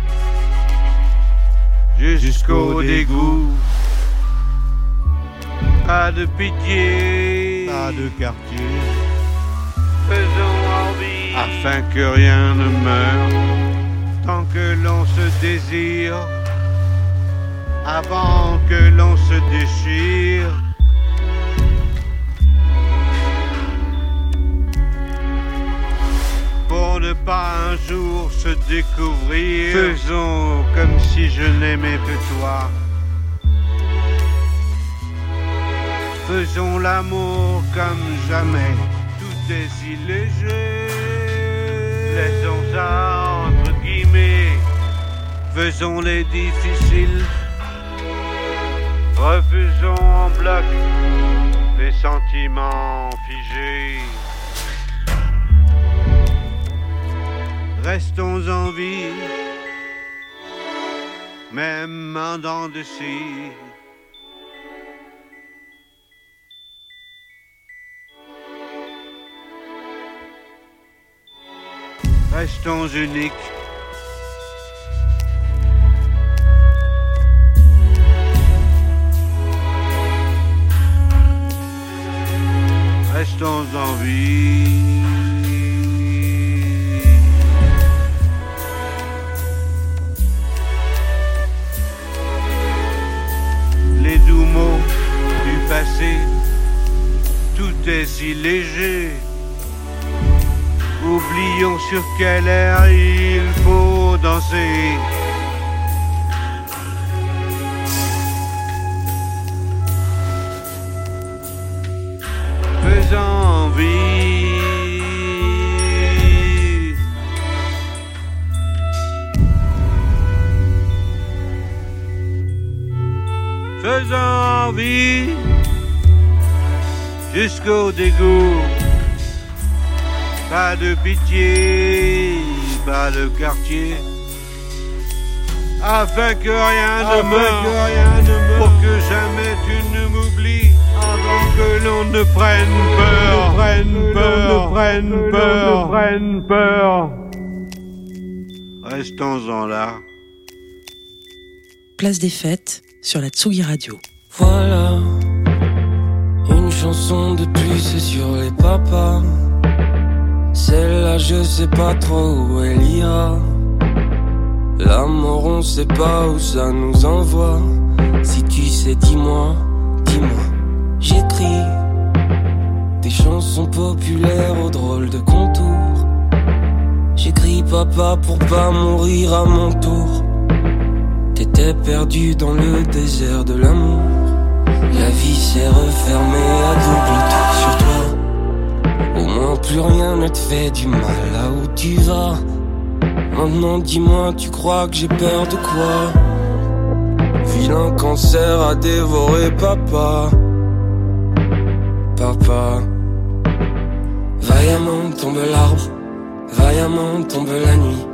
jusqu'au dégoût. Pas de pitié, pas de quartier afin que rien ne meure tant que l'on se désire avant que l'on se déchire pour ne pas un jour se découvrir. Faisons comme si je n'aimais que toi. Faisons l'amour comme jamais. Tout est si léger. Laissons entre guillemets. Faisons les difficiles. Refusons en bloc les sentiments figés. Restons en vie, même en dents de scie. Restons uniques. Restons en vie. Les doux mots du passé, tout est si léger. Oublions sur quel air il faut danser. Faisant vie. Faisant vie jusqu'au dégoût. Pas de pitié, pas de quartier. Afin que rien ne meure, pour que jamais tu ne m'oublies, avant que l'on ne prenne peur, prenne peur, prenne peur, prenne peur. Restons-en là. Place des fêtes sur la Tsugi Radio. Voilà, une chanson de plus sur les papas. Celle-là, je sais pas trop où elle ira. L'amour, on sait pas où ça nous envoie. Si tu sais, dis-moi, dis-moi. J'écris des chansons populaires aux drôles de contours. J'écris papa pour pas mourir à mon tour. T'étais perdu dans le désert de l'amour. La vie s'est refermée à double tour sur toi. Plus rien ne te fait du mal là où tu vas. Maintenant dis-moi, tu crois que j'ai peur de quoi? Vilain cancer a dévoré papa. Papa. Vaillamment tombe l'arbre, vaillamment tombe la nuit.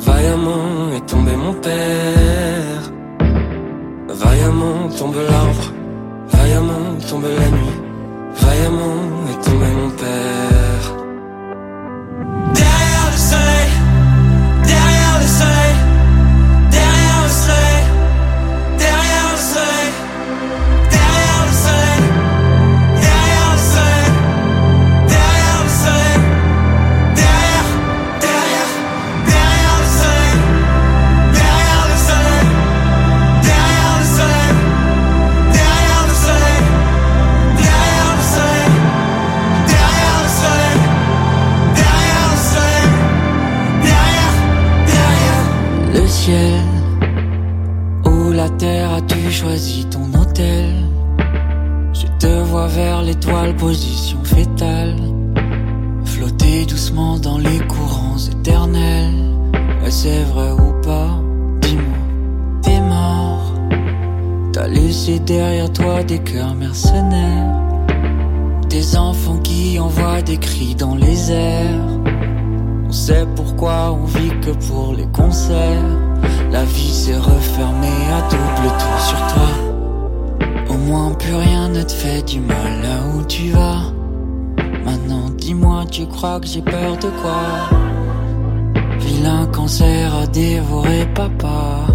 Vaillamment est tombé mon père. Vaillamment tombe l'arbre, vaillamment tombe la nuit. Vaillamment est tombé mon père. Choisi ton hôtel Je te vois vers l'étoile, position fétale. Flotter doucement dans les courants éternels. Est-ce vrai ou pas? Dis-moi, t'es mort. T'as laissé derrière toi des cœurs mercenaires. Des enfants qui envoient des cris dans les airs. On sait pourquoi on vit que pour les concerts. La vie s'est refermée à double tour sur toi. Au moins plus rien ne te fait du mal là où tu vas. Maintenant dis-moi, tu crois que j'ai peur de quoi? Vilain cancer a dévoré papa.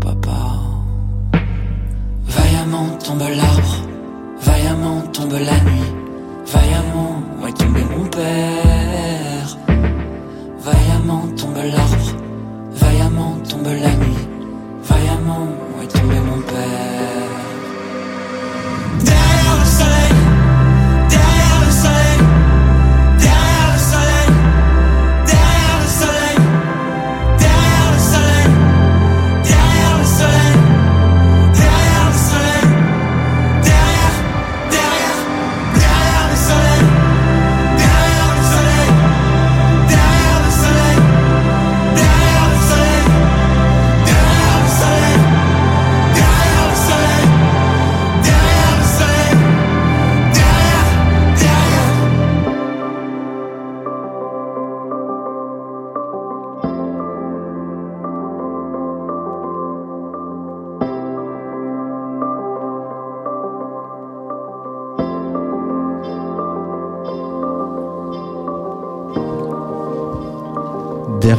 Papa. Vaillamment tombe l'arbre, vaillamment tombe la nuit. Vaillamment est tombé mon père. Vaillamment tombe l'arbre, tombe la nuit. Vaillamment est tombé mon père.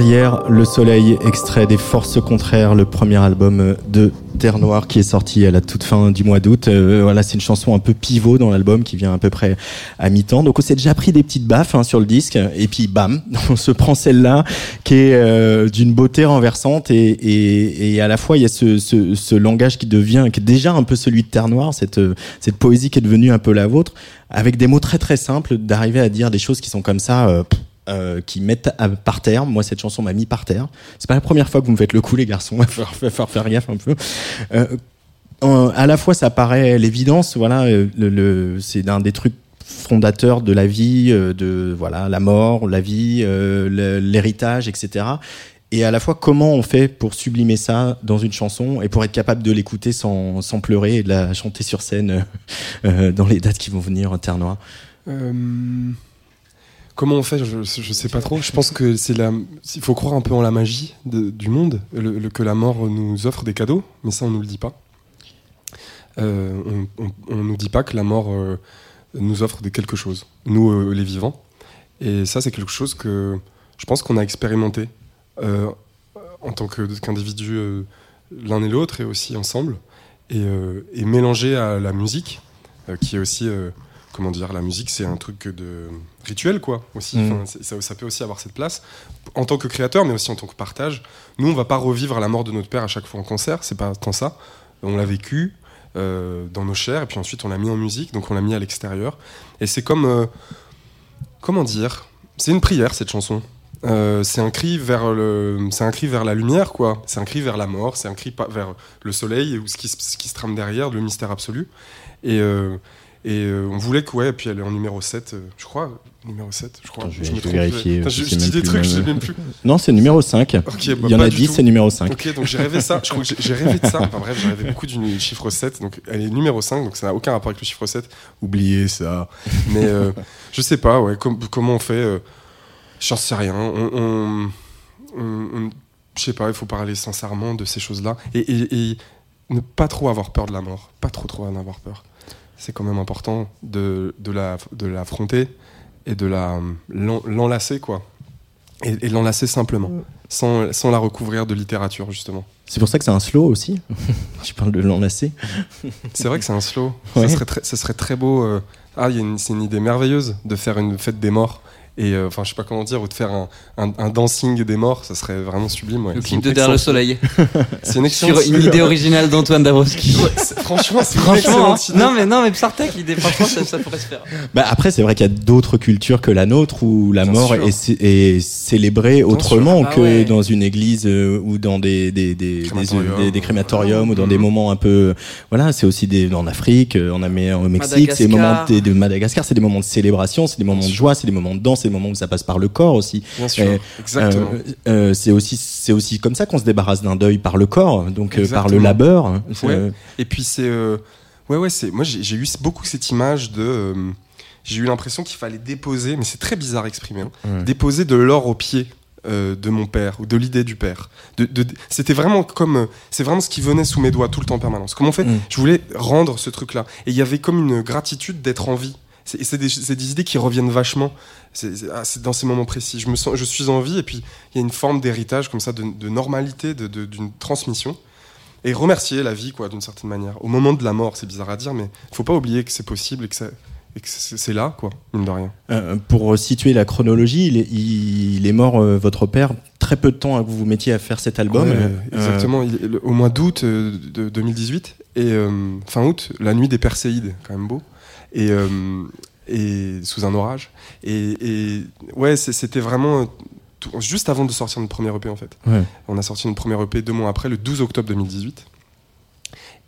Derrière le soleil, extrait des Forces contraires, le premier album de Terre Noire qui est sorti à la toute fin du mois d'août. Euh, voilà, c'est une chanson un peu pivot dans l'album qui vient à peu près à mi-temps. Donc on s'est déjà pris des petites baffes hein, sur le disque et puis bam, on se prend celle-là qui est euh, d'une beauté renversante et, et, et à la fois il y a ce, ce, ce langage qui devient qui est déjà un peu celui de Terre Noire, cette, euh, cette poésie qui est devenue un peu la vôtre, avec des mots très très simples, d'arriver à dire des choses qui sont comme ça. euh, euh, qui mettent par terre. Moi, cette chanson m'a mis par terre. C'est pas la première fois que vous me faites le coup, les garçons. Il va falloir, faire gaffe un peu. Euh, en- à la fois, ça paraît l'évidence. Voilà, euh, c'est un des trucs fondateurs de la vie, de voilà, la mort, la vie, l'héritage, etc. Et à la fois, comment on fait pour sublimer ça dans une chanson et pour être capable de l'écouter sans, sans pleurer et de la chanter sur scène dans les dates qui vont venir, Terre Noire. Comment on fait je, je sais pas trop. Je pense que c'est la. Il faut croire un peu en la magie de- du monde, le- que la mort nous offre des cadeaux, mais ça on nous le dit pas. Euh, on, on nous dit pas que la mort euh, nous offre des quelque chose, nous euh, les vivants. Et ça c'est quelque chose que je pense qu'on a expérimenté en tant qu'individu euh, l'un et l'autre et aussi ensemble et, et mélangé à la musique qui est aussi comment dire, la musique, c'est un truc de rituel, quoi, aussi. Mm. Enfin, ça, ça peut aussi avoir cette place en tant que créateur, mais aussi en tant que partage. Nous, on va pas revivre la mort de notre père à chaque fois en concert, c'est pas tant ça. On l'a vécu euh, dans nos chairs, et puis ensuite on l'a mis en musique, donc on l'a mis à l'extérieur. Et c'est comme, euh, comment dire, c'est une prière cette chanson. Euh, c'est un cri vers le, c'est un cri vers la lumière, quoi. C'est un cri vers la mort, c'est un cri vers le soleil ou ce qui, se- ce qui se trame derrière, le mystère absolu. Et, euh, et euh, on voulait que, ouais, puis elle est en numéro 7, euh, je crois, numéro 7, je crois. Attends, je vais- me je vérifier, je dis des trucs, je sais même. plus. Non, c'est numéro 5. Ok, bah, Il y en a du 10, tout. c'est numéro 5. Ok, donc j'ai rêvé ça. Je crois que j'ai- rêvé de ça. Enfin bref, j'ai rêvé beaucoup du chiffre 7. Donc elle est numéro 5, donc ça n'a aucun rapport avec le chiffre 7. Oubliez ça. Mais euh, je sais pas, ouais, com- comment on fait euh, J'en sais rien. On, on- on- on- je sais pas, il faut parler sincèrement de ces choses-là. Et, et- et ne pas trop avoir peur de la mort. Pas trop, trop en avoir peur. C'est quand même important de, de la- de l'affronter et de la, l'en- l'enlacer, quoi. Et, et l'enlacer simplement, sans, sans la recouvrir de littérature, justement. C'est pour ça que c'est un slow aussi. Je parle de l'enlacer. C'est vrai que c'est un slow. Ouais. Ça, serait très, ça serait très beau. euh, Ah, il y a une- c'est une idée merveilleuse de faire une fête des morts. Et euh, enfin, je sais pas comment dire, ou de faire un, un- un dancing des morts, ça serait vraiment sublime. ouais. Le clip de Derrière le soleil. C'est une Sur une idée originale d'Antoine Dabrowski. Ouais, franchement, c'est une Franchement, hein. idée. non mais non mais Psartek l'idée franchement ça, ça pourrait se faire. Bah après, c'est vrai qu'il y a d'autres cultures que la nôtre où la Bien mort est, cé- est célébrée autrement sûr. Ah que ouais. dans une église euh, ou dans des des, des, des, Crématorium. des- des crématoriums ou dans des moments un peu voilà c'est aussi des en Afrique euh, en Amérique au Mexique c'est des moments Madagascar. de, de Madagascar c'est des moments de célébration c'est des moments de joie c'est des moments de danse c'est des moments où ça passe par le corps aussi Bien sûr, Euh, exactement. Euh, euh, c'est aussi c'est aussi comme ça qu'on se débarrasse d'un deuil par le corps donc euh, par le labeur hein. Ouais. Et puis c'est ouais ouais c'est moi j'ai eu beaucoup cette image de j'ai eu l'impression qu'il fallait déposer mais c'est très bizarre exprimé hein, Ouais. déposer de l'or au pied euh, de mon père ou de l'idée du père de, de- c'était vraiment comme euh, c'est vraiment ce qui venait sous mes doigts tout le temps en permanence comment on fait Mm. je voulais rendre ce truc là et il y avait comme une gratitude d'être en vie c'est des, idées qui reviennent vachement. C'est ah, c'est dans ces moments précis. Je me sens je suis en vie et puis il y a une forme d'héritage comme ça de, de normalité de- de- d'une transmission. Et remercier la vie quoi d'une certaine manière. Au moment de la mort c'est bizarre à dire mais faut pas oublier que c'est possible et que, ça- et que c'est là quoi mine de rien. Euh, pour situer la chronologie, il est, il est mort, euh, votre père, très peu de temps avant que vous vous mettiez à faire cet album. Ouais, Euh, exactement. Il le- au mois d'août euh, de 2018 et fin août la nuit des Perséides quand même beau et euh, et sous un orage. Et, et ouais c'était vraiment tout- juste avant de sortir notre premier EP en fait. Ouais. on a sorti notre premier EP deux mois après le 12 octobre 2018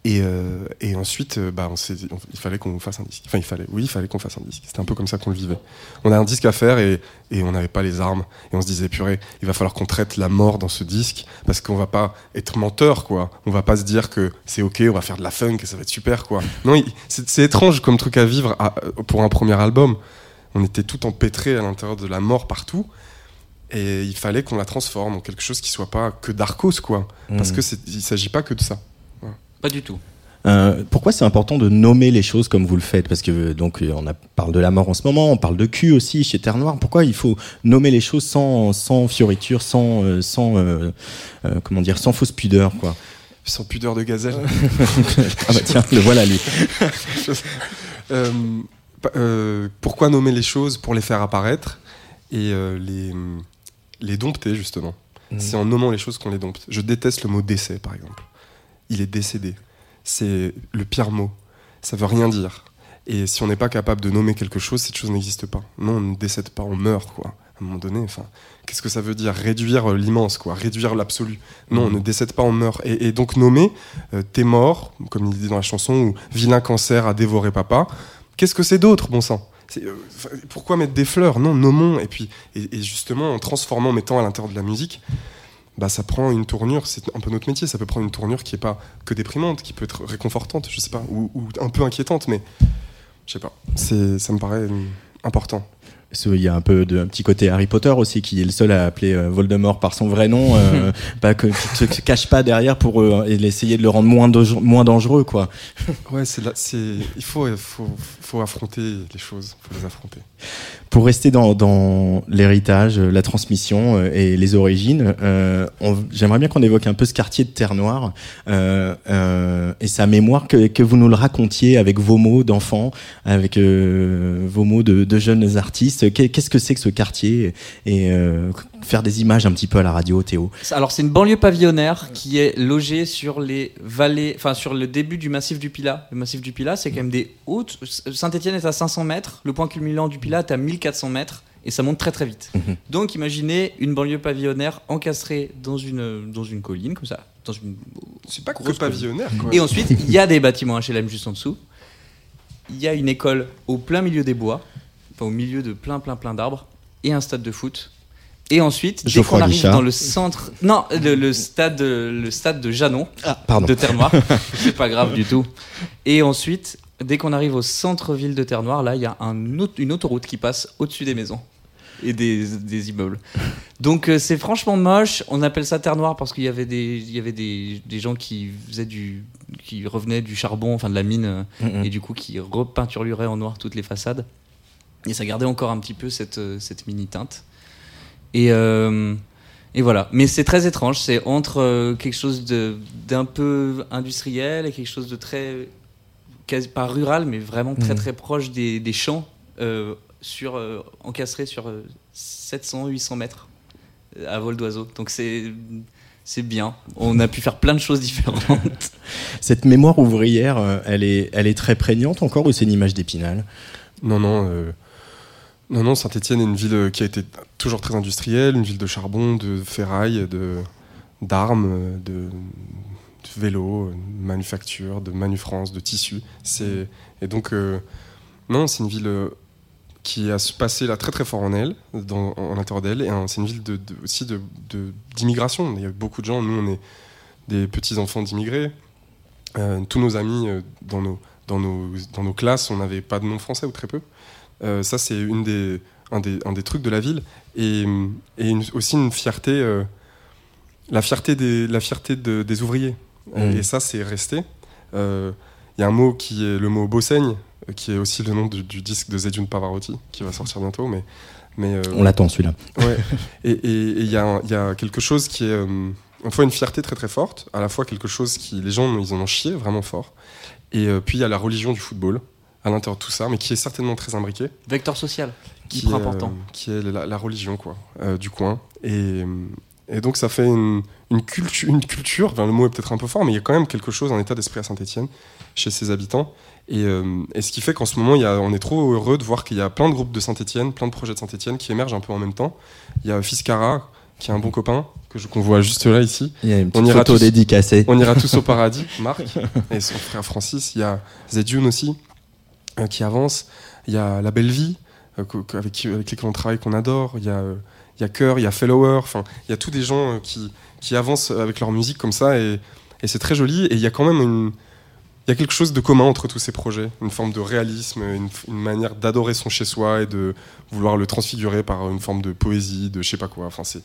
et, euh, et ensuite, euh, bah, on s'est dit- on- il fallait qu'on fasse un disque. Enfin, il fallait, oui, il fallait qu'on fasse un disque. C'était un peu comme ça qu'on le vivait. On a un disque à faire et, et on n'avait pas les armes. Et on se disait, purée, il va falloir qu'on traite la mort dans ce disque parce qu'on va pas être menteur, quoi. On va pas se dire que c'est ok, on va faire de la funk et ça va être super, quoi. Non, il- c'est c'est étrange comme truc à vivre à- pour un premier album. On était tout empêtré à l'intérieur de la mort partout. Et il fallait qu'on la transforme en quelque chose qui soit pas que d'Arcos, quoi. Parce Mhm. que c'est- il s'agit pas que de ça. Pas du tout. Euh, pourquoi c'est important de nommer les choses comme vous le faites Parce que euh, donc euh, on a, parle de la mort en ce moment, on parle de cul aussi chez Terre Noire. Pourquoi il faut nommer les choses sans, sans fioriture, sans, sans euh, euh, comment dire, sans fausse pudeur quoi Sans pudeur de gazelle. Ah bah tiens, le voilà lui. Euh, euh, pourquoi nommer les choses pour les faire apparaître et euh, les, les dompter justement? C'est en nommant les choses qu'on les dompte. Je déteste le mot décès par exemple. Il est décédé. C'est le pire mot. Ça veut rien dire. Et si on n'est pas capable de nommer quelque chose, cette chose n'existe pas. Non, on ne décède pas, on meurt quoi. À un moment donné, enfin, qu'est-ce que ça veut dire? Réduire euh, l'immense, quoi, réduire l'absolu. Non, on ne décède pas, on meurt. Et, et donc nommer, euh, t'es mort, comme il dit dans la chanson, ou vilain cancer a dévoré papa. Qu'est-ce que c'est d'autre, bon sang? Euh, Pourquoi mettre des fleurs? Non, nommons. Et puis, et, et justement, en transformant, en mettant à l'intérieur de la musique, bah, ça prend une tournure, c'est un peu notre métier, ça peut prendre une tournure qui est pas que déprimante, qui peut être réconfortante, je sais pas, ou, un peu inquiétante, mais je sais pas, ça me paraît euh, important. Qu'il y a un peu de un petit côté Harry Potter aussi, qui est le seul à appeler euh, Voldemort par son vrai nom, euh, pas que, qui ne se cache pas derrière pour euh, et essayer de le rendre moins, dangereux- moins dangereux, quoi. Ouais, c'est là, c'est, il faut, il faut, faut affronter les choses, faut les affronter. Pour rester dans, dans l'héritage, la transmission euh, et les origines, euh, on- j'aimerais bien qu'on évoque un peu ce quartier de Terre Noire euh, euh, et sa mémoire, que, que vous nous le racontiez avec vos mots d'enfants, avec euh, vos mots de, de jeunes artistes. Qu'est- Qu'est-ce que c'est que ce quartier et euh, faire des images un petit peu à la radio, Théo? Alors c'est une banlieue pavillonnaire qui est logée sur les vallées, enfin sur le début du massif du Pilat. Le massif du Pilat, c'est quand même des hautes. Saint-Étienne est à 500 mètres, le point culminant du Pilat est à 1400 mètres et ça monte très très vite. Mhm. Donc imaginez une banlieue pavillonnaire encastrée dans une dans une colline comme ça, dans une. C'est pas que pavillonnaire, quoi. Et ensuite il y a des bâtiments HLM juste en dessous. Il y a une école au plein milieu des bois, enfin au milieu de plein plein plein d'arbres et un stade de foot. Et ensuite, dès qu'on arrive dans le centre, non, le, le stade, le stade de Janon, Ah, pardon. de Terre Noire, c'est pas grave du tout. Et ensuite, dès qu'on arrive au centre-ville de Terre Noire, là, il y a un autre- une autoroute qui passe au-dessus des maisons et des, des immeubles. Donc euh, c'est franchement moche. On appelle ça Terre Noire parce qu'il y avait des, il y avait des, des gens qui faisaient du, qui revenaient du charbon, enfin de la mine, euh, Mhm. et du coup qui repeinturluraient en noir toutes les façades. Et ça gardait encore un petit peu cette, euh, cette mini teinte. Et, euh, et voilà. Mais c'est très étrange. C'est entre euh, quelque chose de- d'un peu industriel et quelque chose de très. Quasi, pas rural, mais vraiment très Mhm. très proche des, des champs, euh, sur, euh, encastrés sur 700-800 mètres à vol d'oiseau. Donc c'est. C'est bien. On a pu faire plein de choses différentes. Cette mémoire ouvrière, elle est, elle est très prégnante encore ou c'est une image d'épinal? Non, non. euh, Non, non, Saint-Etienne est une ville euh, qui a été toujours très industrielle, une ville de charbon, de ferraille, de d'armes, euh, de, vélos, de manufacture, de manufrance, de tissus. Et donc euh, non, c'est une ville qui a passé là très très fort en elle, dans, en l'intérieur d'elle, et c'est une ville aussi d'immigration. Il y a beaucoup de gens. Nous, on est des petits enfants d'immigrés. Tous nos amis dans nos dans nos dans nos classes, on n'avait pas de nom français ou très peu. Euh, ça, c'est une des, un, des, un des trucs de la ville. Et, et une- aussi une fierté, euh, la fierté des, la fierté de- des ouvriers. Euh. Et ça, c'est resté. Euh, Il y a un mot qui est le mot Bossaigne, euh, qui est aussi le nom du, du disque de Zedjun Pavarotti, qui va sortir bientôt. Mais, mais, euh, On l'attend celui-là. Ouais. Et il y, a y a quelque chose qui est, euh, une fois une fierté très très forte, à la fois quelque chose qui, les gens, ils en ont chié vraiment fort. Et euh, puis il y a la religion du football à l'intérieur de tout ça, mais qui est certainement très imbriquée, Vecteur social, qui hyper est, important. euh, qui est la, la religion quoi, euh, du coin. Et, et donc ça fait une, une, cultu- une culture, enfin, le mot est peut-être un peu fort, mais il y a quand même quelque chose, un état d'esprit à Saint-Etienne, chez ses habitants. Et, euh, et ce qui fait qu'en ce moment, il y a, on est trop heureux de voir qu'il y a plein de groupes de Saint-Etienne, plein de projets de Saint-Etienne qui émergent un peu en même temps. Il y a Fiscara, qui est un bon copain, que je- qu'on voit juste là ici. Il y a une On petite ira photo tous. dédicacée. On ira tous au paradis, Marc, et son frère Francis. Il y a Zedjun aussi, qui avance. Il y a La Belle Vie, euh, avec, avec lesquels on travaille, qu'on adore. Il y a, euh, a Cœur, il y a Fellower. Enfin, il y a tous des gens euh, qui, qui avancent avec leur musique comme ça, et, et c'est très joli. Et il y a quand même une. Il y a quelque chose de commun entre tous ces projets, une forme de réalisme, une, une manière d'adorer son chez-soi et de vouloir le transfigurer par une forme de poésie, de je sais pas quoi. Enfin, c'est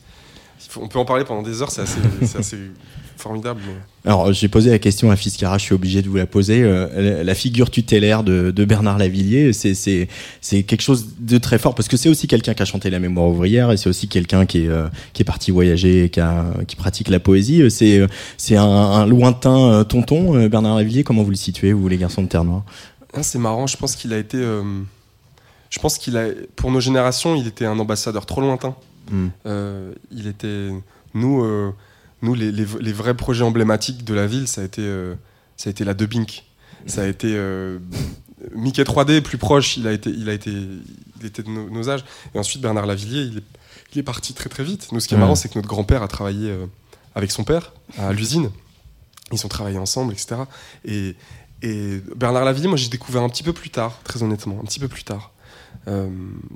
on peut en parler pendant des heures, c'est assez, formidable. mais- Alors, j'ai posé la question à Fiscara, je suis obligé de vous la poser. Euh, la- figure tutélaire de, de Bernard Lavillier, c'est, quelque chose de très fort parce que c'est aussi quelqu'un qui a chanté la mémoire ouvrière et c'est aussi quelqu'un qui est, euh, qui est parti voyager et qui, a- qui pratique la poésie. C'est, euh, un, un lointain euh, tonton, euh, Bernard Lavillier. Comment vous le situez, vous, les garçons de Terre Noire? Ah, c'est marrant, je pense qu'il a été. euh, je pense qu'il a. Pour nos générations, il était un ambassadeur trop lointain. Hmm. Euh, il était. Nous, euh, nous les, les- les vrais projets emblématiques de la ville, ça a été, euh, ça a été la Debink. Ça a été. Mickey 3D, plus proche, il a été, il a été, il était de nos, nos âges. Et ensuite, Bernard Lavillier, il est, il est parti très très vite. Nous, ce qui est Ouais. marrant, c'est que notre grand-père a travaillé avec son père à l'usine. Ils ont travaillé ensemble, etc. Et, et Bernard Lavillier, moi, j'ai découvert un petit peu plus tard, très honnêtement, un petit peu plus tard. Euh,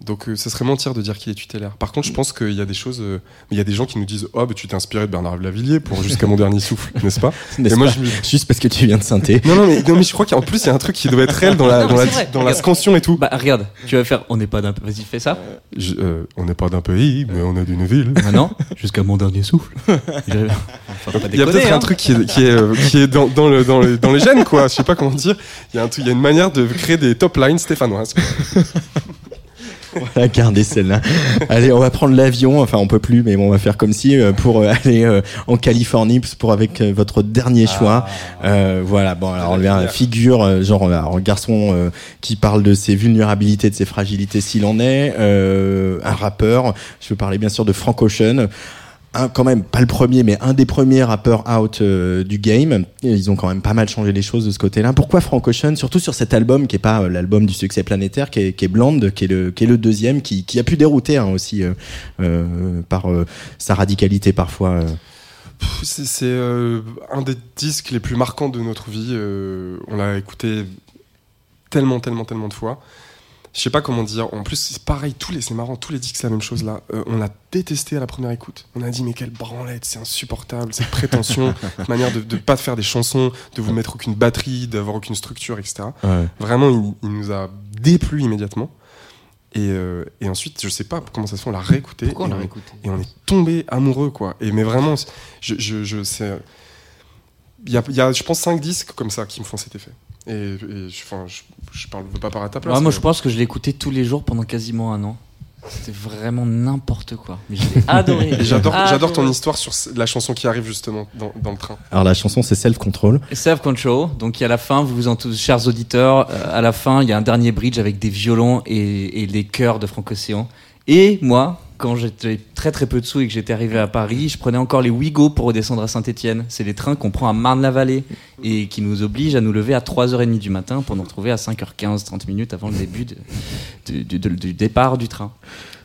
donc, euh, ce serait mentir de dire qu'il est tutélaire. Par contre, je pense qu'il y a des choses. euh, il y a des gens qui nous disent Oh, bah, tu t'es inspiré de Bernard Lavillier pour Jusqu'à mon dernier souffle, n'est-ce pas N'est-ce Et moi, pas je me- Juste parce que tu viens de synthé. non, non, mais, non, mais je crois qu'en plus, il y a un truc qui doit être réel dans la, Non, dans la, scansion et tout. Bah regarde, tu vas faire. On n'est pas d'un. Vas-y, fais ça. Je- euh, on n'est pas d'un pays, mais on est d'une ville. Maintenant, jusqu'à mon dernier souffle. Il y Il y a peut-être un truc qui est, qui est, qui est dans, dans, le, dans, les, dans les gènes, quoi. Je sais pas comment dire. Il y, a un truc- il y a une manière de créer des top lines stéphanoises. Voilà, gardez celle-là. Allez, on va prendre l'avion. Enfin, on peut plus, mais bon, on va faire comme si euh, pour euh, aller euh, en Californie pour avec euh, votre dernier choix. Euh, voilà. Bon, alors on lui a une figure genre alors, un garçon euh, qui parle de ses vulnérabilités, de ses fragilités s'il en est. Euh, un rappeur. Je veux parler bien sûr de Frank Ocean. Un, quand même pas le premier, mais un des premiers rappeurs out euh, du game. Ils ont quand même pas mal changé les choses de ce côté-là. Pourquoi Frank Ocean? Surtout sur cet album qui est pas euh, l'album du succès planétaire, qui est, qui est Blonde, qui est le, qui est le deuxième, qui, qui a pu dérouter hein, aussi euh, par sa radicalité parfois. C'est un des disques les plus marquants de notre vie. on l'a écouté tellement, tellement, tellement de fois. Je sais pas comment dire. En plus, c'est pareil. Tous les, c'est marrant. Tous les disques, c'est la même chose là. Euh, on l'a détesté à la première écoute. On a dit mais quelle branlette, c'est insupportable, cette prétention, cette manière de, de pas faire des chansons, de vous mettre aucune batterie, d'avoir aucune structure, etc. Vraiment, il, il nous a déplu immédiatement. Et, euh, et ensuite, je sais pas comment ça se fait, on l'a réécouté. Pourquoi on l'a réécouté et on est tombé amoureux quoi et mais vraiment je je, je il y a, il y a je pense cinq disques comme ça qui me font cet effet et, et je, enfin je, je parle veux pas parler à ta place Ouais, moi, mais- je pense que je l'ai écouté tous les jours pendant quasiment un an. C'était vraiment n'importe quoi. Mais je l'ai adoré. J'adore Adoré. j'adore ton histoire sur la chanson qui arrive justement dans, dans le train Alors la chanson c'est Self Control. Self Control. Donc, il y a la fin, vous vous en tous, chers auditeurs, euh, à la fin, il y a un dernier bridge avec des violons et, et les chœurs de Franck Océan. Et moi, quand j'étais très très peu de sous et que j'étais arrivé à Paris, je prenais encore les Ouigo pour redescendre à Saint-Etienne. C'est les trains qu'on prend à Marne-la-Vallée et qui nous obligent à nous lever à 3h30 du matin pour nous retrouver à 5h15, 30 minutes avant le début du, départ du train.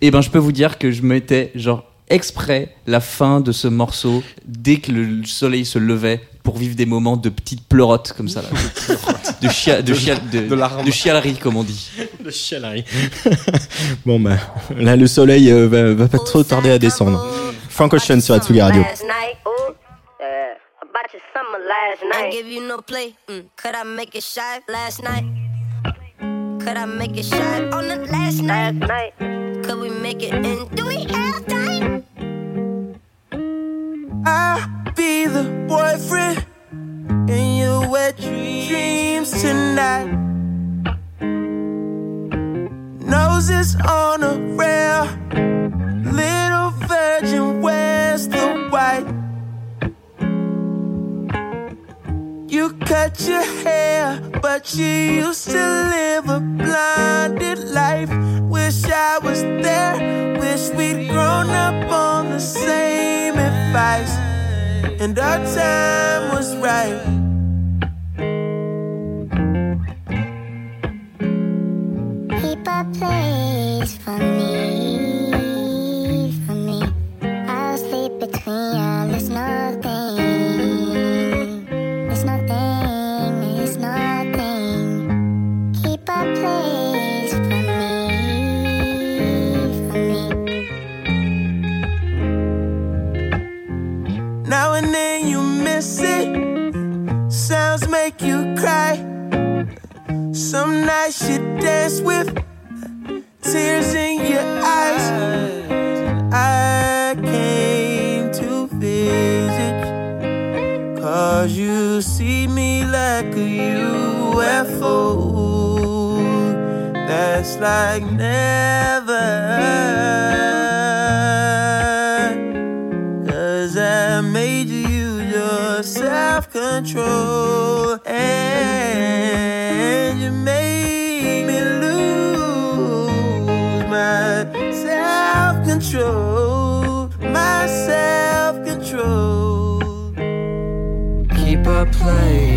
Et ben, je peux vous dire que je mettais genre exprès la fin de ce morceau dès que le soleil se levait pour vivre des moments de petites pleurotes comme ça là, de, chia- de, chia- de, de de chialerie comme on dit. Le chialerie. bon bah là le soleil euh, va, va pas trop tarder à descendre. Frank Ocean sur Atsugi Radio. Last night, ooh, yeah, about your summer last I night. give you no play. Mm. Could I make it shy last night? Could I make it shy on the last Last night? night, Could we make it in? Do we have time? I'll be the boyfriend in your wet dreams tonight. Noses on a rail, little virgin wears the white. You cut your hair, but you used to live a blinded life. Wish I was there, wish we'd grown up on the same advice. And our time was right. I should dance with. Tears in your eyes. I came to visit. Cause you see me like a UFO. That's like never. Cause I made you your self control. Control. My self control. Keep a place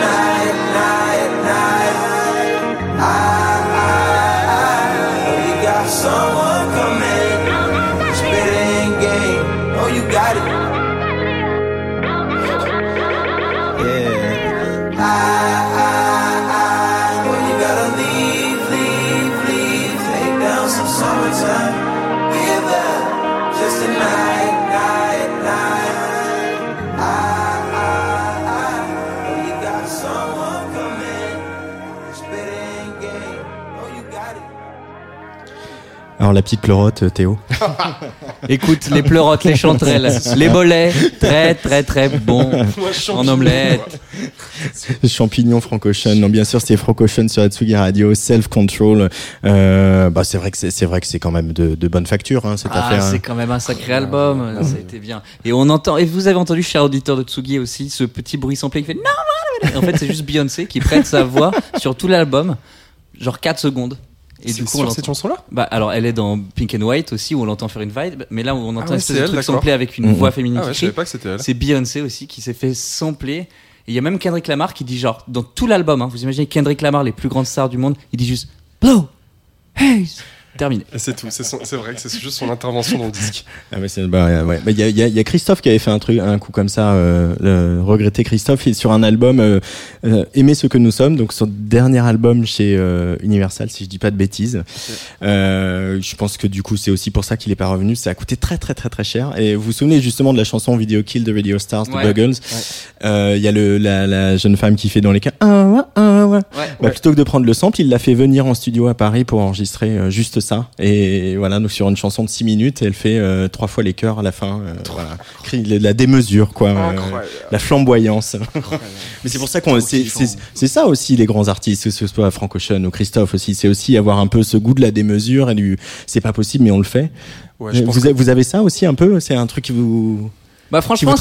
up la petite pleurote, euh, Théo. Écoute, les pleurotes, les chanterelles, les bolets, très très très bon en omelette. Champignons francochon. Non, bien sûr, c'était francochon sur Atsugi Radio. Self Control. Euh, bah, c'est vrai que c'est c'est vrai que c'est quand même de, de bonne facture hein, cette Ah, affaire. c'est quand même un sacré album, ça a été bien. Et on entend, et vous avez entendu, cher auditeur de Tsugi aussi, ce petit bruit samplé qui fait non, non, non. En fait, c'est juste Beyoncé qui prête sa voix sur tout l'album, genre 4 secondes. Et du coup, sur on cette chanson-là Bah, alors, elle est dans Pink and White aussi, où on l'entend faire une vibe, mais là, où on entend ouais, c'est de elle, samplé avec une Mhm. voix féminine Ah ouais, qui je savais pas que c'était elle. C'est Beyoncé aussi qui s'est fait sampler. Et il y a même Kendrick Lamar qui dit genre, dans tout l'album, hein, vous imaginez Kendrick Lamar, les plus grandes stars du monde, il dit juste Blow, Haze, terminé. C'est tout, c'est son- c'est vrai que c'est juste son intervention dans le disque. Ah, mais bah, ouais. Bah, Il y, a, il y a- il y a Christophe qui avait fait un truc, un coup comme ça, euh, le regretté Christophe, sur un album euh, euh, Aimer ce que nous sommes, donc son dernier album chez euh, Universal, si je dis pas de bêtises. Euh, je pense que du coup c'est aussi pour ça qu'il est pas revenu. Ça a coûté très très très très cher. Et vous vous souvenez justement de la chanson Video Kill de Radio Stars de Ouais. Buggles Euh, Il y a le, la, la jeune femme qui fait dans les cas. Ah, ouais, ah, ouais. Ouais. Bah, plutôt que de prendre le sample, il l'a fait venir en studio à Paris pour enregistrer euh, juste ça. Et voilà, donc sur une chanson de 6 minutes, elle fait euh, trois fois les chœurs à la fin. euh, voilà, la démesure, quoi. euh, la flamboyance. Mais c'est pour ça qu'on, c'est, ça aussi les grands artistes, que ce soit Frank Ocean ou Christophe aussi, c'est aussi avoir un peu ce goût de la démesure et du, c'est pas possible mais on le fait. Ouais, je pense vous, que- vous avez ça aussi un peu, c'est un truc qui vous, Bah franchement,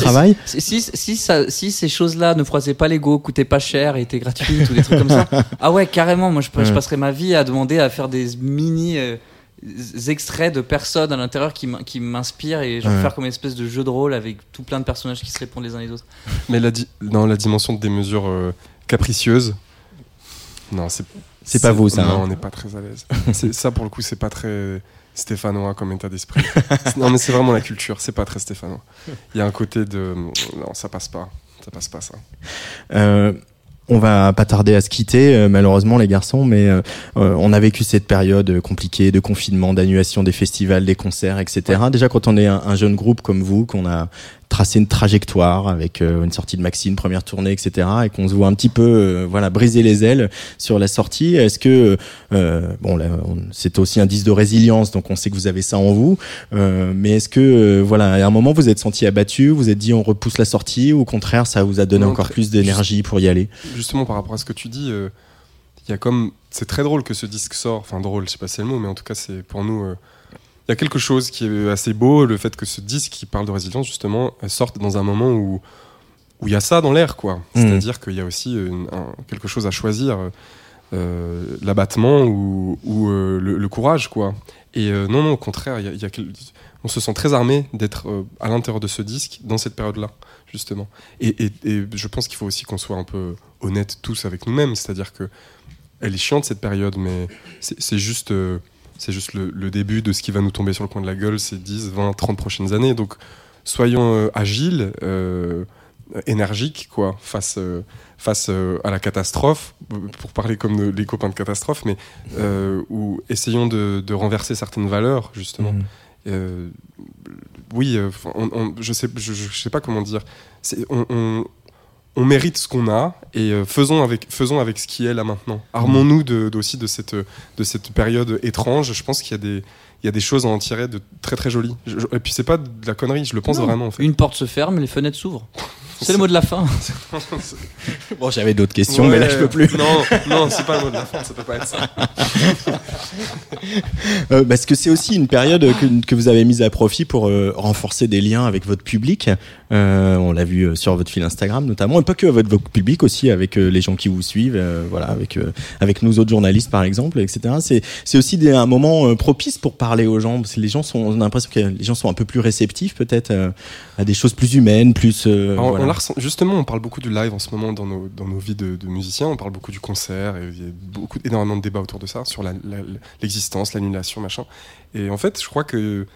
si, si, si, ça- si ces choses-là ne froissaient pas l'ego, coûtaient pas cher et étaient gratuites ou des trucs comme ça, ah ouais, carrément, moi je, je passerais ma vie à demander à faire des mini euh, extraits de personnes à l'intérieur qui m'in- qui m'inspirent et genre Ouais. faire comme une espèce de jeu de rôle avec tout plein de personnages qui se répondent les uns les autres. Mais la, di- dans la dimension de des mesures euh, capricieuses, non, c'est C'est pas vous, ça, Non, hein. on n'est pas très à l'aise. Ça, pour le coup, c'est pas très stéphanois comme état d'esprit. Non, mais c'est vraiment la culture, c'est pas très stéphanois. Il y a un côté de. Non, ça passe pas. Ça passe pas, ça. Euh, on va pas tarder à se quitter, euh, malheureusement les garçons, mais euh, on a vécu cette période compliquée de confinement, d'annulation des festivals, des concerts, etc. Déjà quand on est un, un jeune groupe comme vous, qu'on a tracé une trajectoire avec euh, une sortie de Maxine, première tournée, etc. Et qu'on se voit un petit peu, euh, voilà, briser les ailes sur la sortie. Est-ce que, euh, bon, là, c'est aussi un disque de résilience, donc on sait que vous avez ça en vous. Euh, mais est-ce que, voilà, à un moment vous êtes senti abattu, vous êtes dit on repousse la sortie, ou au contraire ça vous a donné Non, encore plus d'énergie pour y aller Justement, par rapport à ce que tu dis, il y a comme. C'est très drôle que ce disque sort. Enfin, drôle, je sais pas si c'est le mot, mais en tout cas, c'est pour nous. Il y a quelque chose qui est assez beau, le fait que ce disque qui parle de résilience, justement, euh, sorte dans un moment où où il y a ça dans l'air, quoi. Mhm. C'est-à-dire qu'il y a aussi une- un- quelque chose à choisir, euh, l'abattement ou, ou, euh, le, le courage, quoi. Et euh, non, non, au contraire, il y a, il y a quel- on se sent très armé d'être à l'intérieur de ce disque dans cette période-là, justement. Et, et- et je pense qu'il faut aussi qu'on soit un peu honnêtes tous avec nous-mêmes, c'est-à-dire que elle est chiante cette période, mais c'est juste, c'est juste le, le début de ce qui va nous tomber sur le coin de la gueule ces 10, 20, 30 prochaines années. Donc soyons euh, agiles, euh, énergiques, quoi, face, euh, face à la catastrophe, pour parler comme de- les copains de catastrophe, mais ou essayons de, de renverser certaines valeurs, justement. Euh, oui, on- on- je sais, je, je sais pas comment dire. On, on- mérite ce qu'on a et euh, faisons avec, faisons avec ce qui est là maintenant. Armons-nous de, de- aussi de cette, de cette période étrange. Je pense qu'il y a des, il y a des choses à en tirer de très très jolies. Je- je- et puis c'est pas de la connerie, je le pense Non. vraiment en fait. Une porte se ferme, les fenêtres s'ouvrent. C'est le mot de la fin. Bon, j'avais d'autres questions, mais là je peux plus. Non, non, c'est pas le mot de la fin, ça peut pas être ça. Euh, parce que c'est aussi une période que, que vous avez mise à profit pour euh, renforcer des liens avec votre public. Euh, on l'a vu euh, sur votre fil Instagram notamment, et pas que avec votre public aussi, avec euh, les gens qui vous suivent, euh, voilà, avec euh, avec nous autres journalistes par exemple, etc. C'est c'est aussi des, un moment euh, propice pour parler aux gens. Parce que les gens sont, on a l'impression que les gens sont un peu plus réceptifs peut-être euh, à des choses plus humaines, plus. euh, on voilà. Justement, on parle beaucoup du live en ce moment dans nos, dans nos vies de, musiciens. On parle beaucoup du concert. Et il y a beaucoup, énormément de débats autour de ça, sur l'existence, l'annulation, machin. Et en fait, je crois que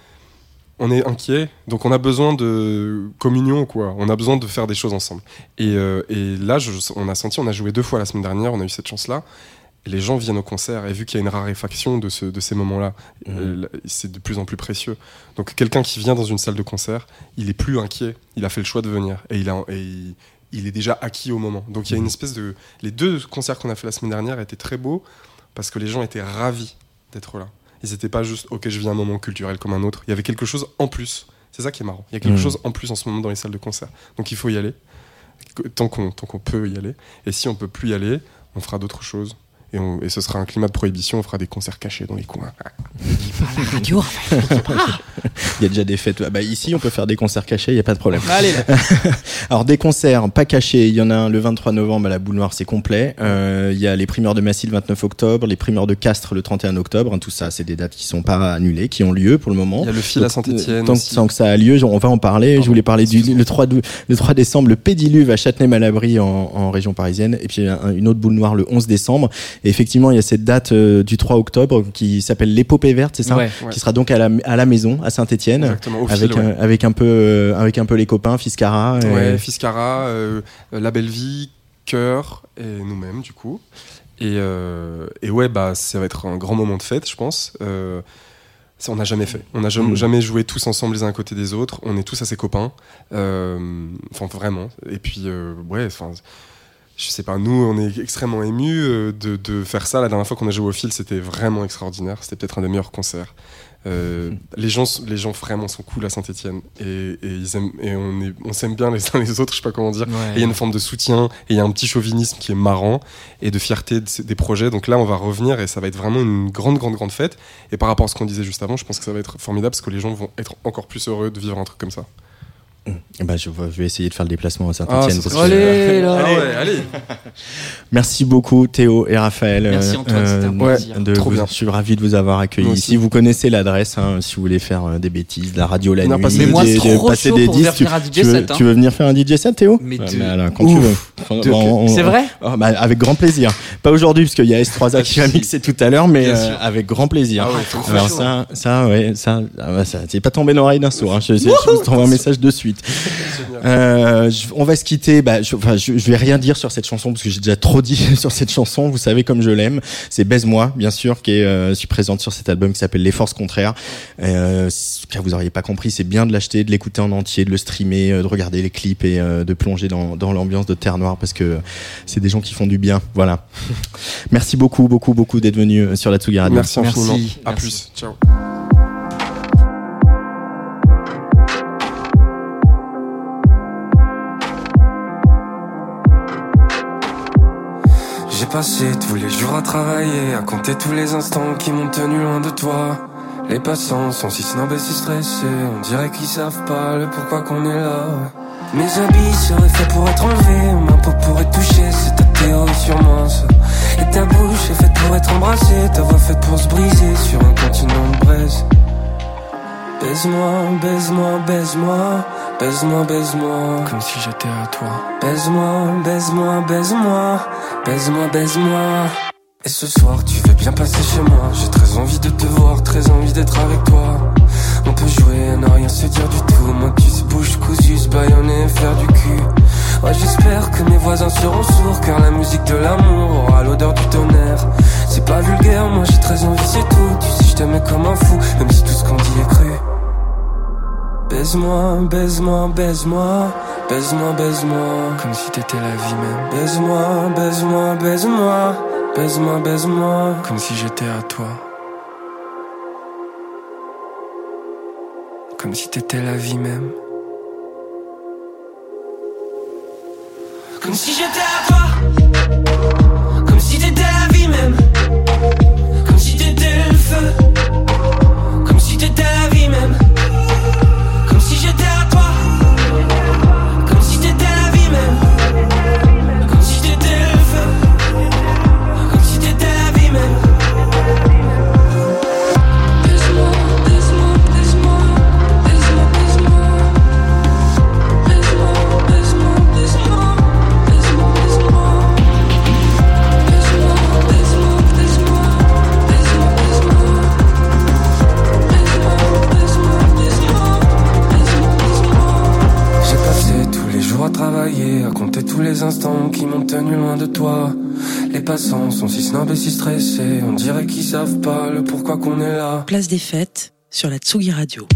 on est inquiet, donc on a besoin de communion, quoi. On a besoin de faire des choses ensemble. Et, euh, là, on a senti, on a joué deux fois la semaine dernière, on a eu cette chance-là. Les gens viennent au concert et vu qu'il y a une raréfaction de, ce, de ces moments-là, euh, là, c'est de plus en plus précieux. Donc quelqu'un qui vient dans une salle de concert, il est plus inquiet. Il a fait le choix de venir et il a et il, il est déjà acquis au moment. Donc il y a une espèce de les deux concerts qu'on a fait la semaine dernière étaient très beaux parce que les gens étaient ravis d'être là. Ils n'étaient pas juste ok je vis un moment culturel comme un autre. Il y avait quelque chose en plus. C'est ça qui est marrant. Il y a quelque Mhm. chose en plus en ce moment dans les salles de concert. Donc il faut y aller tant qu'on tant qu'on peut y aller. Et si on peut plus y aller, on fera d'autres choses. Et, on- et ce sera un climat de prohibition. On fera des concerts cachés dans les coins. Radio. Il y a déjà des fêtes. Ah bah, ici, on peut faire des concerts cachés, il n'y a pas de problème. Allez, là. Alors des concerts pas cachés, il y en a un le 23 novembre à la Boule Noire, c'est complet. Euh, Il y a les primeurs de Massy le 29 octobre, les primeurs de Castres le 31 octobre. hein, tout ça, c'est des dates qui sont pas annulées, qui ont lieu pour le moment. Il y a le fil à euh, Tant, que ça a lieu, on va en parler. Je voulais parler du le 3, dou- le 3 décembre, le Pédiluve à Châtenay-Malabry en, en région parisienne, et puis un- une autre boule noire le 11 décembre. Et effectivement, il y a cette date euh, du 3 octobre qui s'appelle l'épopée verte, c'est ça Ouais. Ouais. Qui sera donc à la, à la maison à Saint-Étienne. Exactement, au fil, Avec, ouais. un, avec un peu euh, avec un peu les copains Fiscara et- Ouais, Fiscara, euh, La Belle Vie, Cœur et nous-mêmes du coup. Et, euh, et ouais, bah ça va être un grand moment de fête, je pense. Euh, ça, on n'a jamais fait. On n'a jamais, Mm. jamais joué tous ensemble les uns à côté des autres. On est tous assez copains. Euh, Enfin, vraiment. Et puis, euh, ouais, enfin. Je sais pas, nous, on est extrêmement émus euh, de, de faire ça. La dernière fois qu'on a joué au fil, c'était vraiment extraordinaire. C'était peut-être un des meilleurs concerts. Euh, les, gens, les gens vraiment sont cool à Saint-Etienne. Et, et, ils aiment, et on, s'aime bien les uns les autres, je sais pas comment dire. Et il y a une forme de soutien, et il y a un petit chauvinisme qui est marrant, et de fierté de des projets. Donc là, on va revenir, et ça va être vraiment une grande, grande, grande fête. Et par rapport à ce qu'on disait juste avant, je pense que ça va être formidable, parce que les gens vont être encore plus heureux de vivre un truc comme ça. Ben, je, je vais essayer de faire le déplacement à Ah, Saint-Etienne. que- Allez, là. Ah ouais, allez Merci beaucoup Théo et Raphaël. Merci, euh, Antoine, c'était un euh, plaisir. de Trop vous- bien. Je suis ravi de vous avoir accueilli ici. aussi. Vous connaissez l'adresse hein, si vous voulez faire euh, des bêtises, de la radio la Non, nuit, passer des- des Mais moi, des- c'est de trop passer chaud des pour disques. venir Tu, faire un DJ tu veux, set, hein. tu veux venir faire un DJ set Théo? Mais Ouais, de alors, quand tu veux. De- c'est vrai? Oh, bah, Avec grand plaisir. Pas aujourd'hui, parce qu'il y a S3A qui va mixer tout à l'heure, mais euh, avec grand plaisir. Ah ouais, Alors ça, ça, ouais, ça, ah bah, ça, c'est pas tombé dans l'oreille d'un sourd. Hein. Je t'envoie un message de suite. Euh, je- on va se quitter. Bah, je, enfin, je, je vais rien dire sur cette chanson parce que j'ai déjà trop dit sur cette chanson. Vous savez comme je l'aime. C'est Baise-moi, bien sûr, qui est euh, qui présente sur cet album qui s'appelle Les Forces Contraires. Euh, car vous auriez pas compris, c'est bien de l'acheter, de l'écouter en entier, de le streamer, euh, de regarder les clips et euh, de plonger dans, dans l'ambiance de Terre Noire parce que c'est des gens qui font du bien. Voilà. Merci beaucoup, beaucoup, beaucoup d'être venu sur la Tsugi Radio. Merci infiniment. Merci, À merci. plus. Ciao. J'ai passé tous les jours à travailler, à compter tous les instants qui m'ont tenu loin de toi. Les passants sont si snobs et si stressés, on dirait qu'ils savent pas le pourquoi qu'on est là. Mes habits seraient faits pour être enlevés, ma peau pour être touchée, c'est ta théorie sur moi. Et ta bouche est faite pour être embrassée, ta voix faite pour se briser sur un continent de braise. Baise-moi, baise-moi, baise-moi, baise-moi, baise-moi, comme si j'étais à toi. Baise-moi, baise-moi, baise-moi, baise-moi, baise-moi. Et ce soir, tu veux bien passer chez moi. J'ai très envie de te voir, très envie d'être avec toi. On peut jouer à ne rien se dire du tout. Moi, tu se bouge cousu, se baïonner, faire du cul. Ouais, j'espère que mes voisins seront sourds, car la musique de l'amour aura l'odeur du tonnerre. C'est pas vulgaire, moi j'ai très envie, c'est tout. Tu sais, je t'aimais comme un fou, même si tout ce qu'on dit est cru. Baise-moi, baise-moi, baise-moi, baise-moi, baise-moi, comme si t'étais la vie même. Baise-moi, baise-moi, baise-moi, baise-moi, baise-moi, comme si j'étais à toi. Comme si t'étais la vie même. Comme si j'étais à toi. Comme si t'étais la vie même. Comme si t'étais le feu. Comme si t'étais instants qui m'ont tenu loin de toi. Les passants sont si snobs et si stressés, on dirait qu'ils savent pas le pourquoi qu'on est là. Place des fêtes sur la Tsugi Radio.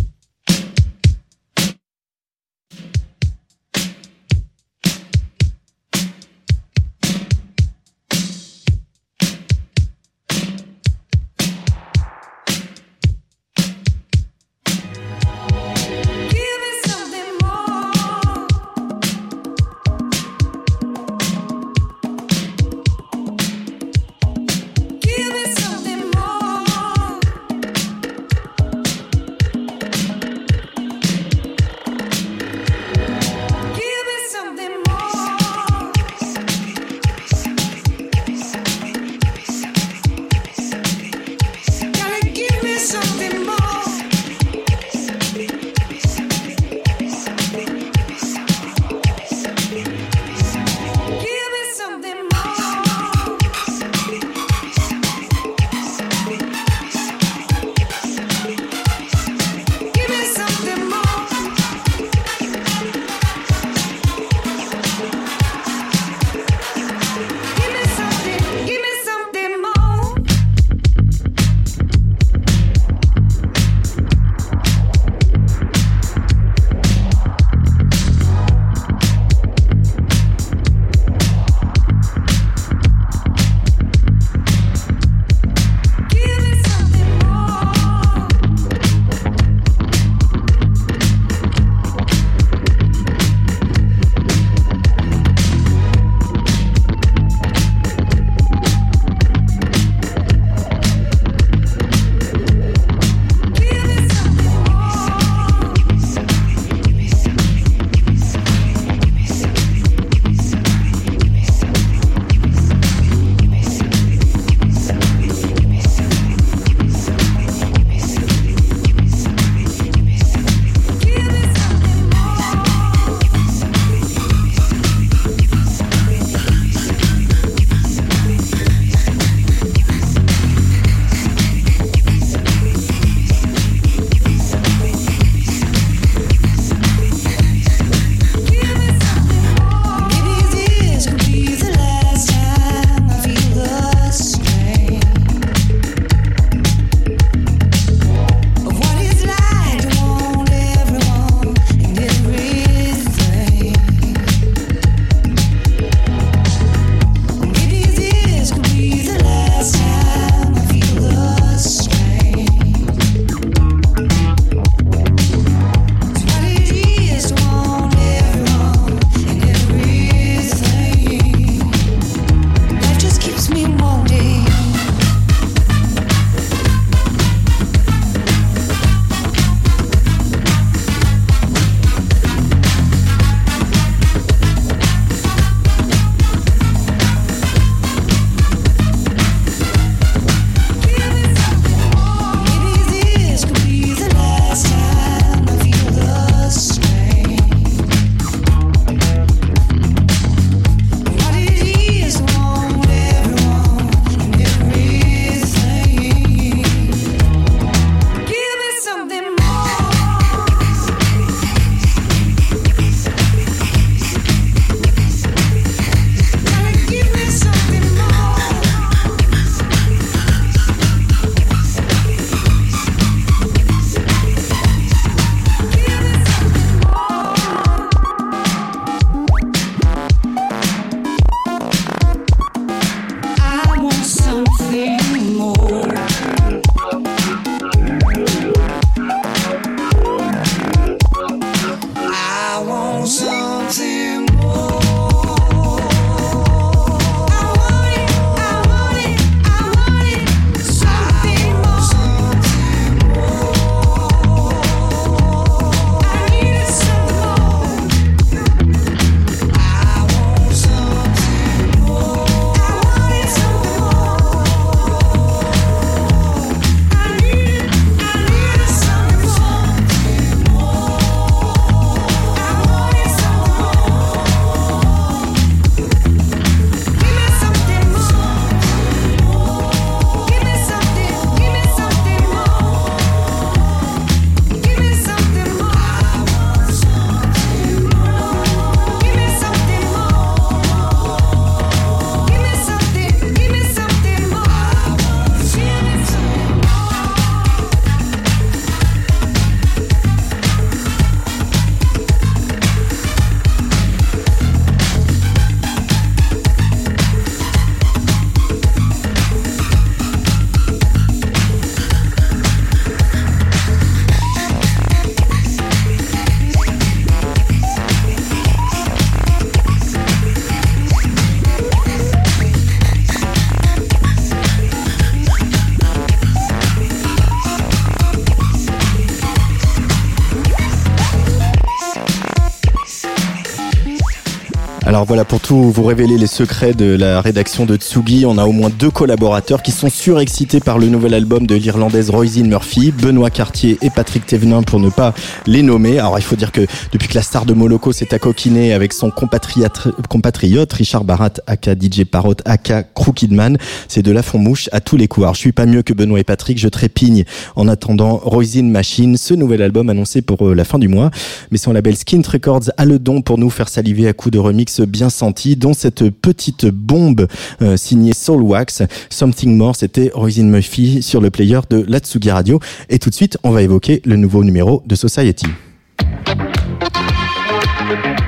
Voilà, pour tout vous révéler les secrets de la rédaction de Tsugi, on a au moins deux collaborateurs qui sont surexcités par le nouvel album de l'Irlandaise Roisin Murphy, Benoît Cartier et Patrick Thévenin pour ne pas les nommer. Alors il faut dire que depuis que la star de Moloko s'est accoquinée avec son compatriote, Richard Barat, aka DJ Parrot, aka Crookidman, c'est de la fond mouche à tous les coups. Alors je suis pas mieux que Benoît et Patrick, je trépigne en attendant Roisin Machine, ce nouvel album annoncé pour euh, la fin du mois. Mais son label Skint Records a le don pour nous faire saliver à coups de remix bien sentis, dont cette petite bombe euh, signée Soul Wax, Something More, c'était Roisin Murphy sur le player de l'Atsugi Radio. Et tout de suite, on va évoquer le nouveau numéro de Society.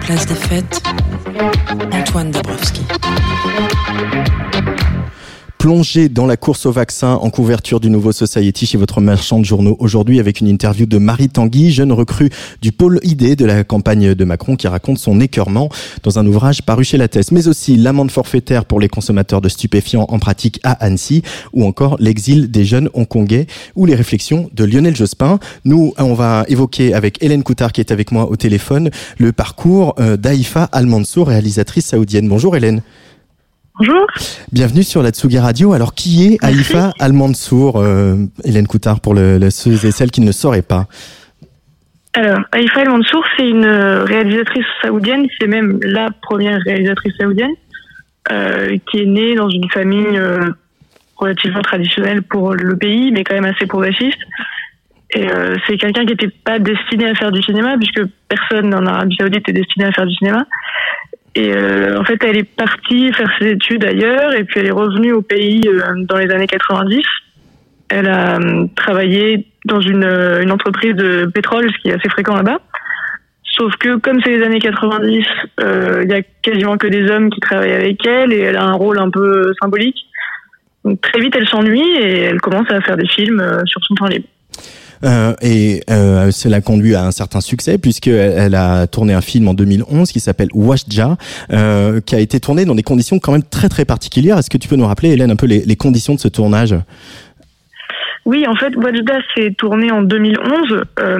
Place des fêtes, Antoine Dabrowski. Plongé dans la course au vaccin en couverture du nouveau Society chez votre marchand de journaux aujourd'hui avec une interview de Marie Tanguy, jeune recrue du pôle ID de la campagne de Macron qui raconte son écœurement dans un ouvrage paru chez la mais aussi l'amende forfaitaire pour les consommateurs de stupéfiants en pratique à Annecy ou encore l'exil des jeunes hongkongais ou les réflexions de Lionel Jospin. Nous, on va évoquer avec Hélène Coutard qui est avec moi au téléphone le parcours euh, d'Aïfa Al-Mansour, réalisatrice saoudienne. Bonjour Hélène. Bonjour. Bienvenue sur la Tsugi Radio. Alors, qui est Aïfa Al-Mansour, euh, Hélène Coutard, pour le, le- ceux et celles qui ne le sauraient pas? Alors, Aïfa El Mansour, c'est une euh, réalisatrice saoudienne, c'est même la première réalisatrice saoudienne, euh, qui est née dans une famille euh, relativement traditionnelle pour le pays, mais quand même assez progressiste. Et c'est quelqu'un qui n'était pas destiné à faire du cinéma, puisque personne en Arabie Saoudite est destiné à faire du cinéma. Et euh, en fait, elle est partie faire ses études ailleurs, et puis elle est revenue au pays euh, dans les années 90. Elle a euh, travaillé dans une, euh, une entreprise de pétrole, ce qui est assez fréquent là-bas. Sauf que comme c'est les années 90, euh, il y a quasiment que des hommes qui travaillent avec elle et elle a un rôle un peu symbolique. Donc très vite, elle s'ennuie et elle commence à faire des films sur son temps libre. Euh, et euh, cela conduit à un certain succès puisque elle, a tourné un film en 2011 qui s'appelle Washja, euh, qui a été tourné dans des conditions quand même très très particulières. Est-ce que tu peux nous rappeler, Hélène, un peu les, conditions de ce tournage? Oui, en fait, Wajda s'est tourné en 2011. Euh,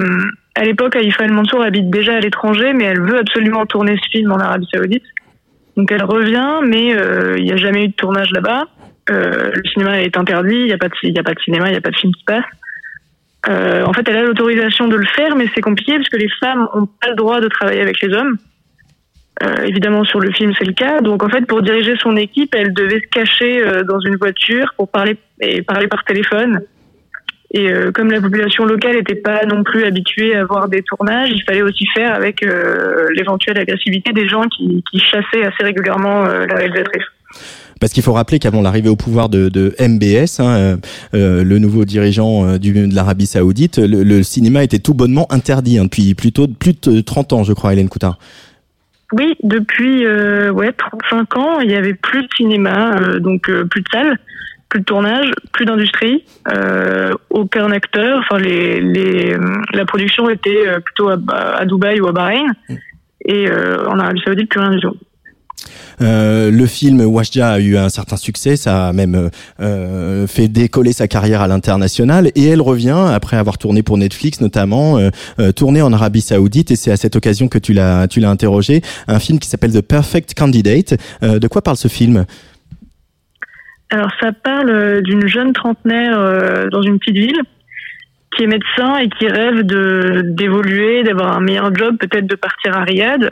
à l'époque, Aïfa El Mansour habite déjà à l'étranger, mais elle veut absolument tourner ce film en Arabie Saoudite. Donc elle revient, mais euh, il n'y a jamais eu de tournage là-bas. Euh, le cinéma est interdit, il n'y a, pas de- il y a pas de cinéma, il n'y a pas de film qui passe. Euh, en fait, elle a l'autorisation de le faire, mais c'est compliqué parce que les femmes n'ont pas le droit de travailler avec les hommes. Euh, évidemment, sur le film, c'est le cas. Donc, en fait, pour diriger son équipe, elle devait se cacher euh, dans une voiture pour parler et parler par téléphone. Et comme la population locale n'était pas non plus habituée à voir des tournages, il fallait aussi faire avec l'éventuelle agressivité des gens qui, qui chassaient assez régulièrement la réalisatrice. Parce qu'il faut rappeler qu'avant l'arrivée au pouvoir de, de MBS, hein, euh, euh, le nouveau dirigeant euh, du, de l'Arabie Saoudite, le, le cinéma était tout bonnement interdit hein, depuis plutôt plus de 30 ans, je crois, Hélène Coutard. Oui, depuis euh, ouais 35 ans, il y avait plus de cinéma, euh, donc euh, plus de salles, plus de tournage, plus d'industrie, aucun acteur. Enfin, les, les la production était plutôt à, à Dubaï ou à Bahreïn, et euh, en Arabie Saoudite plus rien du tout. Euh, le film Washja a eu un certain succès, ça a même euh, euh, fait décoller sa carrière à l'international et elle revient après avoir tourné pour Netflix notamment, euh, tourné en Arabie Saoudite et c'est à cette occasion que tu l'as tu l'as interrogé, un film qui s'appelle The Perfect Candidate. De quoi parle ce film? Alors ça parle d'une jeune trentenaire dans une petite ville qui est médecin et qui rêve de d'évoluer, d'avoir un meilleur job, peut-être de partir à Riyad.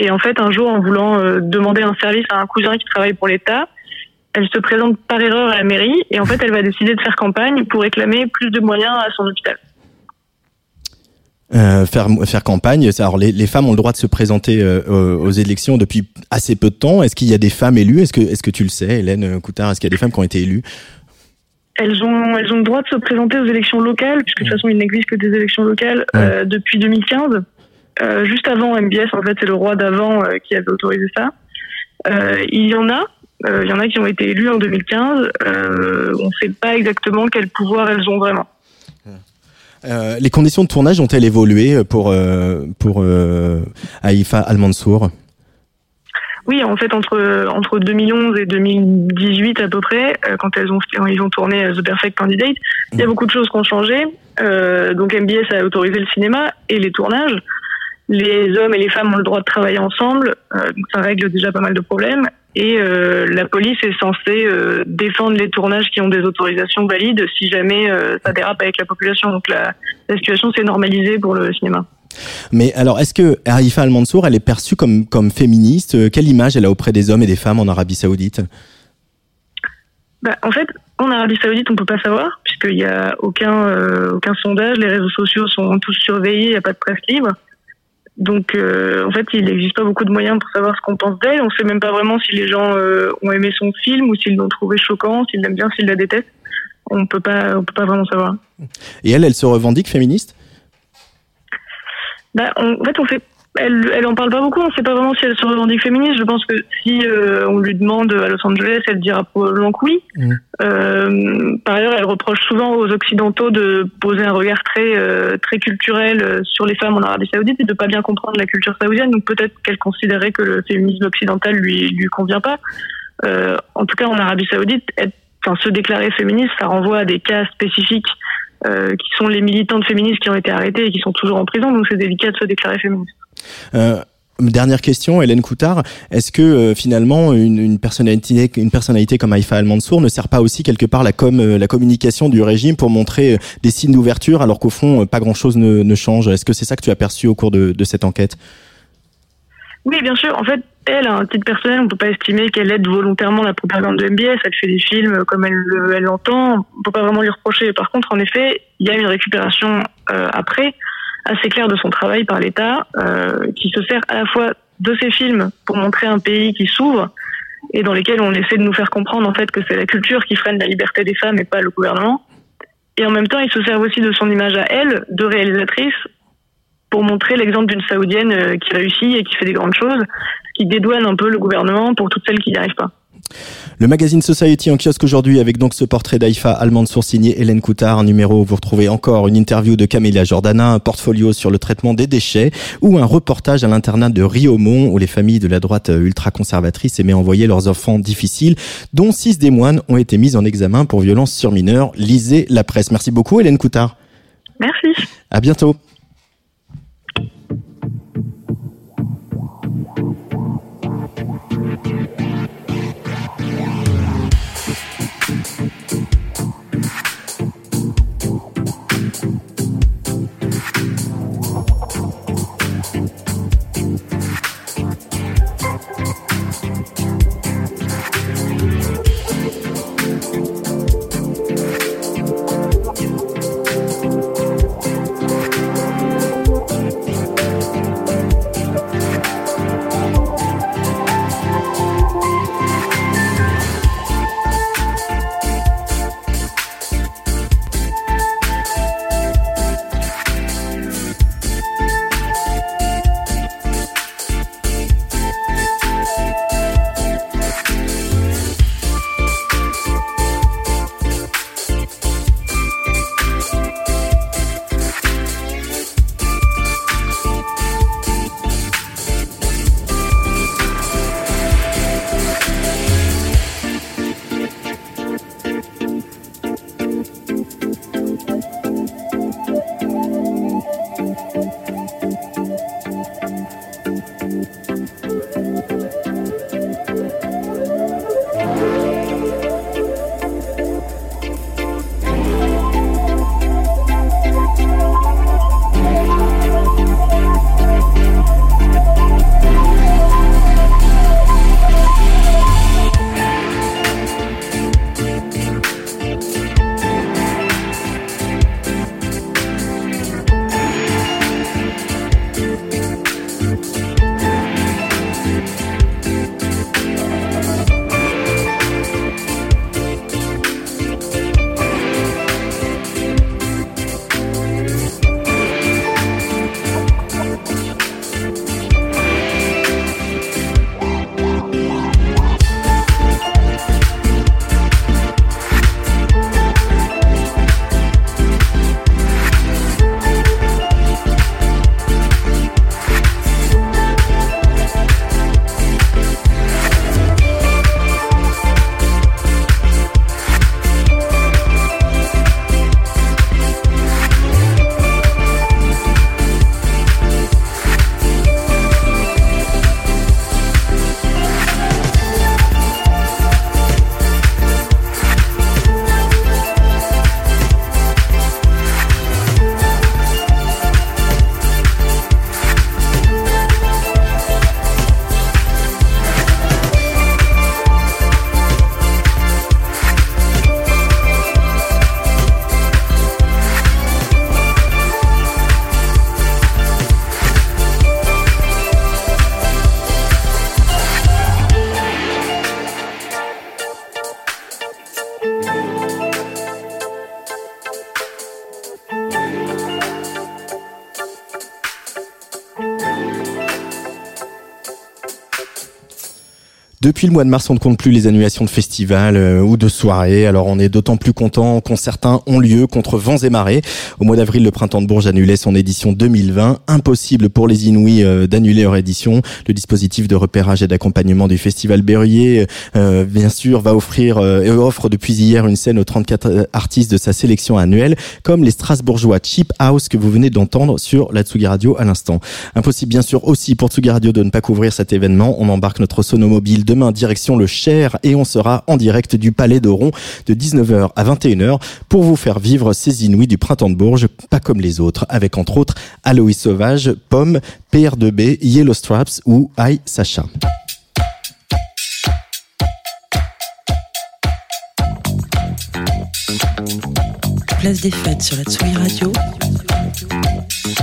Et en fait, un jour, en voulant euh, demander un service à un cousin qui travaille pour l'État, elle se présente par erreur à la mairie et en fait, elle va décider de faire campagne pour réclamer plus de moyens à son hôpital. Euh, faire faire campagne. Alors les, les femmes ont le droit de se présenter euh, aux élections depuis assez peu de temps. Est-ce qu'il y a des femmes élues? Est-ce que est-ce que tu le sais, Hélène Coutard? Est-ce qu'il y a des femmes qui ont été élues? Elles ont, elles ont le droit de se présenter aux élections locales, puisque de toute façon, il n'existe que des élections locales euh, depuis 2015. Euh, juste avant MBS, en fait, c'est le roi d'avant euh, qui avait autorisé ça. Euh, il y en a, il y en a qui ont été élus en 2015. Euh, on ne sait pas exactement quel pouvoir elles ont vraiment. Les conditions de tournage ont-elles évolué pour pour euh, Aïfa Al Mansour Oui, en fait, entre entre 2011 et 2018 à peu près, quand elles ont quand ils ont tourné The Perfect Candidate, il y a beaucoup de choses qui ont changé. Donc MBS a autorisé le cinéma et les tournages, les hommes et les femmes ont le droit de travailler ensemble, euh, donc ça règle déjà pas mal de problèmes. Et euh, la police est censée euh, défendre les tournages qui ont des autorisations valides si jamais euh, ça dérape avec la population. Donc la, la situation s'est normalisée pour le cinéma. Mais alors, est-ce que Arifa Al-Mansour, elle est perçue comme, comme féministe? Quelle image elle a auprès des hommes et des femmes en Arabie Saoudite? Bah, en fait, en Arabie Saoudite, on peut pas savoir puisqu'il y a aucun aucun sondage, les réseaux sociaux sont tous surveillés, il n'y a pas de presse libre. Donc, euh, en fait, il n'existe pas beaucoup de moyens pour savoir ce qu'on pense d'elle. On sait même pas vraiment si les gens euh, ont aimé son film ou s'ils l'ont trouvé choquant, s'ils l'aiment bien, s'ils la détestent. On peut pas, on peut pas vraiment savoir. Et elle, elle se revendique féministe? Bah, on- en fait, on sait, elle, elle en parle pas beaucoup. On sait pas vraiment si elle se revendique féministe. Je pense que si euh, on lui demande à Los Angeles, elle dira probablement que oui. Euh, par ailleurs, elle reproche souvent aux Occidentaux de poser un regard très euh, très culturel euh, sur les femmes en Arabie Saoudite et de pas bien comprendre la culture saoudienne. Donc peut-être qu'elle considérait que le féminisme occidental lui lui convient pas. Euh, en tout cas, en Arabie Saoudite, être- se déclarer féministe, ça renvoie à des cas spécifiques euh, qui sont les militantes féministes qui ont été arrêtées et qui sont toujours en prison. Donc c'est délicat de se déclarer féministe. Euh, Dernière question, Hélène Coutard. Est-ce que euh, finalement une, personnalité, comme Haïfa Al-Mansour ne sert pas aussi quelque part la com, euh, la communication du régime pour montrer des signes d'ouverture alors qu'au fond pas grand-chose ne, ne change? Est-ce que c'est ça que tu as perçu au cours de, cette enquête? Oui, bien sûr. En fait, elle, à un titre personnel, on peut pas estimer qu'elle aide volontairement la propagande de MBS. Elle fait des films comme elle le- elle l'entend. On peut pas vraiment lui reprocher. Par contre, en effet, il y a une récupération après assez claire de son travail par l'État, euh, qui se sert à la fois de ses films pour montrer un pays qui s'ouvre et dans lesquels on essaie de nous faire comprendre en fait que c'est la culture qui freine la liberté des femmes et pas le gouvernement. Et en même temps, il se sert aussi de son image à elle, de réalisatrice, pour montrer l'exemple d'une saoudienne euh, qui réussit et qui fait des grandes choses, qui dédouane un peu le gouvernement pour toutes celles qui n'y arrivent pas. Le magazine Society en kiosque aujourd'hui avec donc ce portrait d'Aïfa allemande sourcignée Hélène Coutard, numéro vous retrouvez encore une interview de Camélia Jordana, un portfolio sur le traitement des déchets ou un reportage à l'internat de Riomont où les familles de la droite ultra-conservatrice aimaient envoyer leurs enfants difficiles dont six des moines ont été mis en examen pour violence sur mineurs. Lisez la presse. Merci beaucoup Hélène Coutard. Merci. À bientôt. Depuis le mois de mars, on ne compte plus les annulations de festivals euh, ou de soirées. Alors on est d'autant plus content quand certains ont lieu contre vents et marées. Au mois d'avril, le Printemps de Bourges annulait son édition 2020. Impossible pour les Inouïs euh, d'annuler leur édition. Le dispositif de repérage et d'accompagnement du Festival Berruyer, euh, bien sûr, va offrir euh, et offre depuis hier une scène aux 34 artistes de sa sélection annuelle, comme les Strasbourgeois Cheap House que vous venez d'entendre sur la Tsugi Radio à l'instant. Impossible bien sûr aussi pour Tsugi Radio de ne pas couvrir cet événement. On embarque notre sonomobile demain direction le Cher et on sera en direct du Palais d'Oron de 19h à 21h pour vous faire vivre ces Inouïs du printemps de Bourges, pas comme les autres, avec entre autres Aloïs Sauvage, Pomme, PR2B, Yellow Straps ou I Sacha. Place des fêtes sur la Tsugi Radio.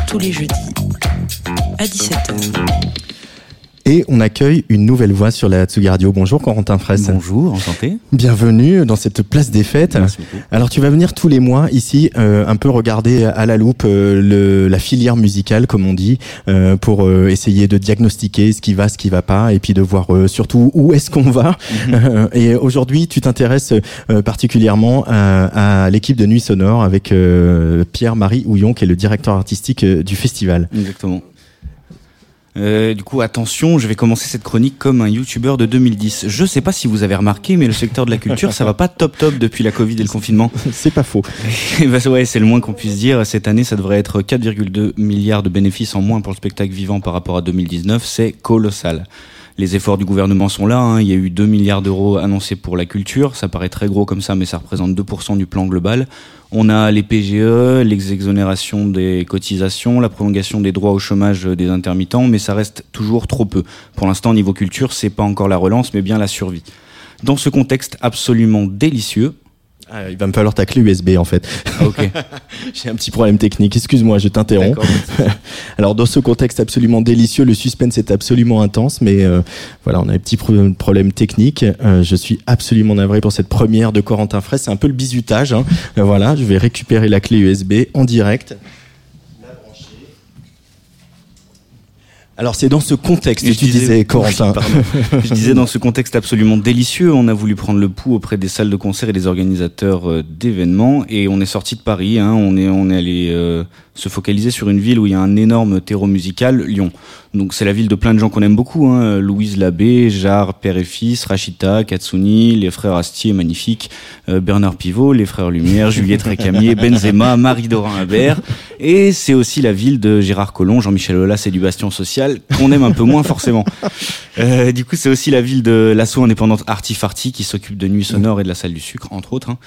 Tous les jeudis à 17h. Et on accueille une nouvelle voix sur la Tsugi Radio. Bonjour Corentin Fraisse. Bonjour, enchanté. Bienvenue dans cette place des fêtes. Merci. Alors tu vas venir tous les mois ici euh, un peu regarder à la loupe euh, le, la filière musicale comme on dit euh, pour euh, essayer de diagnostiquer ce qui va, ce qui va pas et puis de voir euh, surtout où est-ce qu'on va. Mhm. et aujourd'hui tu t'intéresses euh, particulièrement à, à l'équipe de Nuit Sonore avec euh, Pierre-Marie Houillon qui est le directeur artistique du festival. Exactement. Euh, du coup, attention, je vais commencer cette chronique comme un youtubeur de 2010. Je sais pas si vous avez remarqué, mais le secteur de la culture, ça va pas top top depuis la Covid et le confinement. C'est pas faux. Et bah, ouais, c'est le moins qu'on puisse dire. Cette année, ça devrait être 4,2 milliards de bénéfices en moins pour le spectacle vivant par rapport à 2019. C'est colossal. Les efforts du gouvernement sont là. hein. Il y a eu 2 milliards d'euros annoncés pour la culture. Ça paraît très gros comme ça, mais ça représente 2% du plan global. On a les PGE, l'exonération des cotisations, la prolongation des droits au chômage des intermittents, mais ça reste toujours trop peu. Pour l'instant, niveau culture, c'est pas encore la relance, mais bien la survie. Dans ce contexte absolument délicieux, Ah, il va me falloir ta clé USB en fait. Ah, ok. J'ai un petit problème technique. Excuse-moi, je t'interromps. Alors dans ce contexte absolument délicieux, le suspense est absolument intense, mais euh, voilà, on a un petit pro- problème technique. Euh, je suis absolument navré pour cette première de Corentin Fraisse. C'est un peu le bizutage. hein. Euh, voilà, je vais récupérer la clé USB en direct. La brancher. Alors c'est dans ce contexte que tu disais, Corentin. Pardon. Je disais dans ce contexte absolument délicieux, on a voulu prendre le pouls auprès des salles de concert et des organisateurs euh, d'événements et on est sorti de Paris. Hein, on est on est allé euh, se focaliser sur une ville où il y a un énorme terreau musical, Lyon. Donc c'est la ville de plein de gens qu'on aime beaucoup. Hein, Louise Labbé, Jarre, père et fils, Rachita, Katsuni, les frères Astier, magnifiques, euh, Bernard Pivot, les frères Lumière, Juliette Récamier, Benzema, Marie Dorin Habert. Et c'est aussi la ville de Gérard Collomb, Jean-Michel Aulas et du Bastion Social qu'on aime un peu moins forcément. Euh, du coup, c'est aussi la ville de l'asso indépendante Artifarty qui s'occupe de Nuit Sonore et de la Salle du Sucre, entre autres. hein.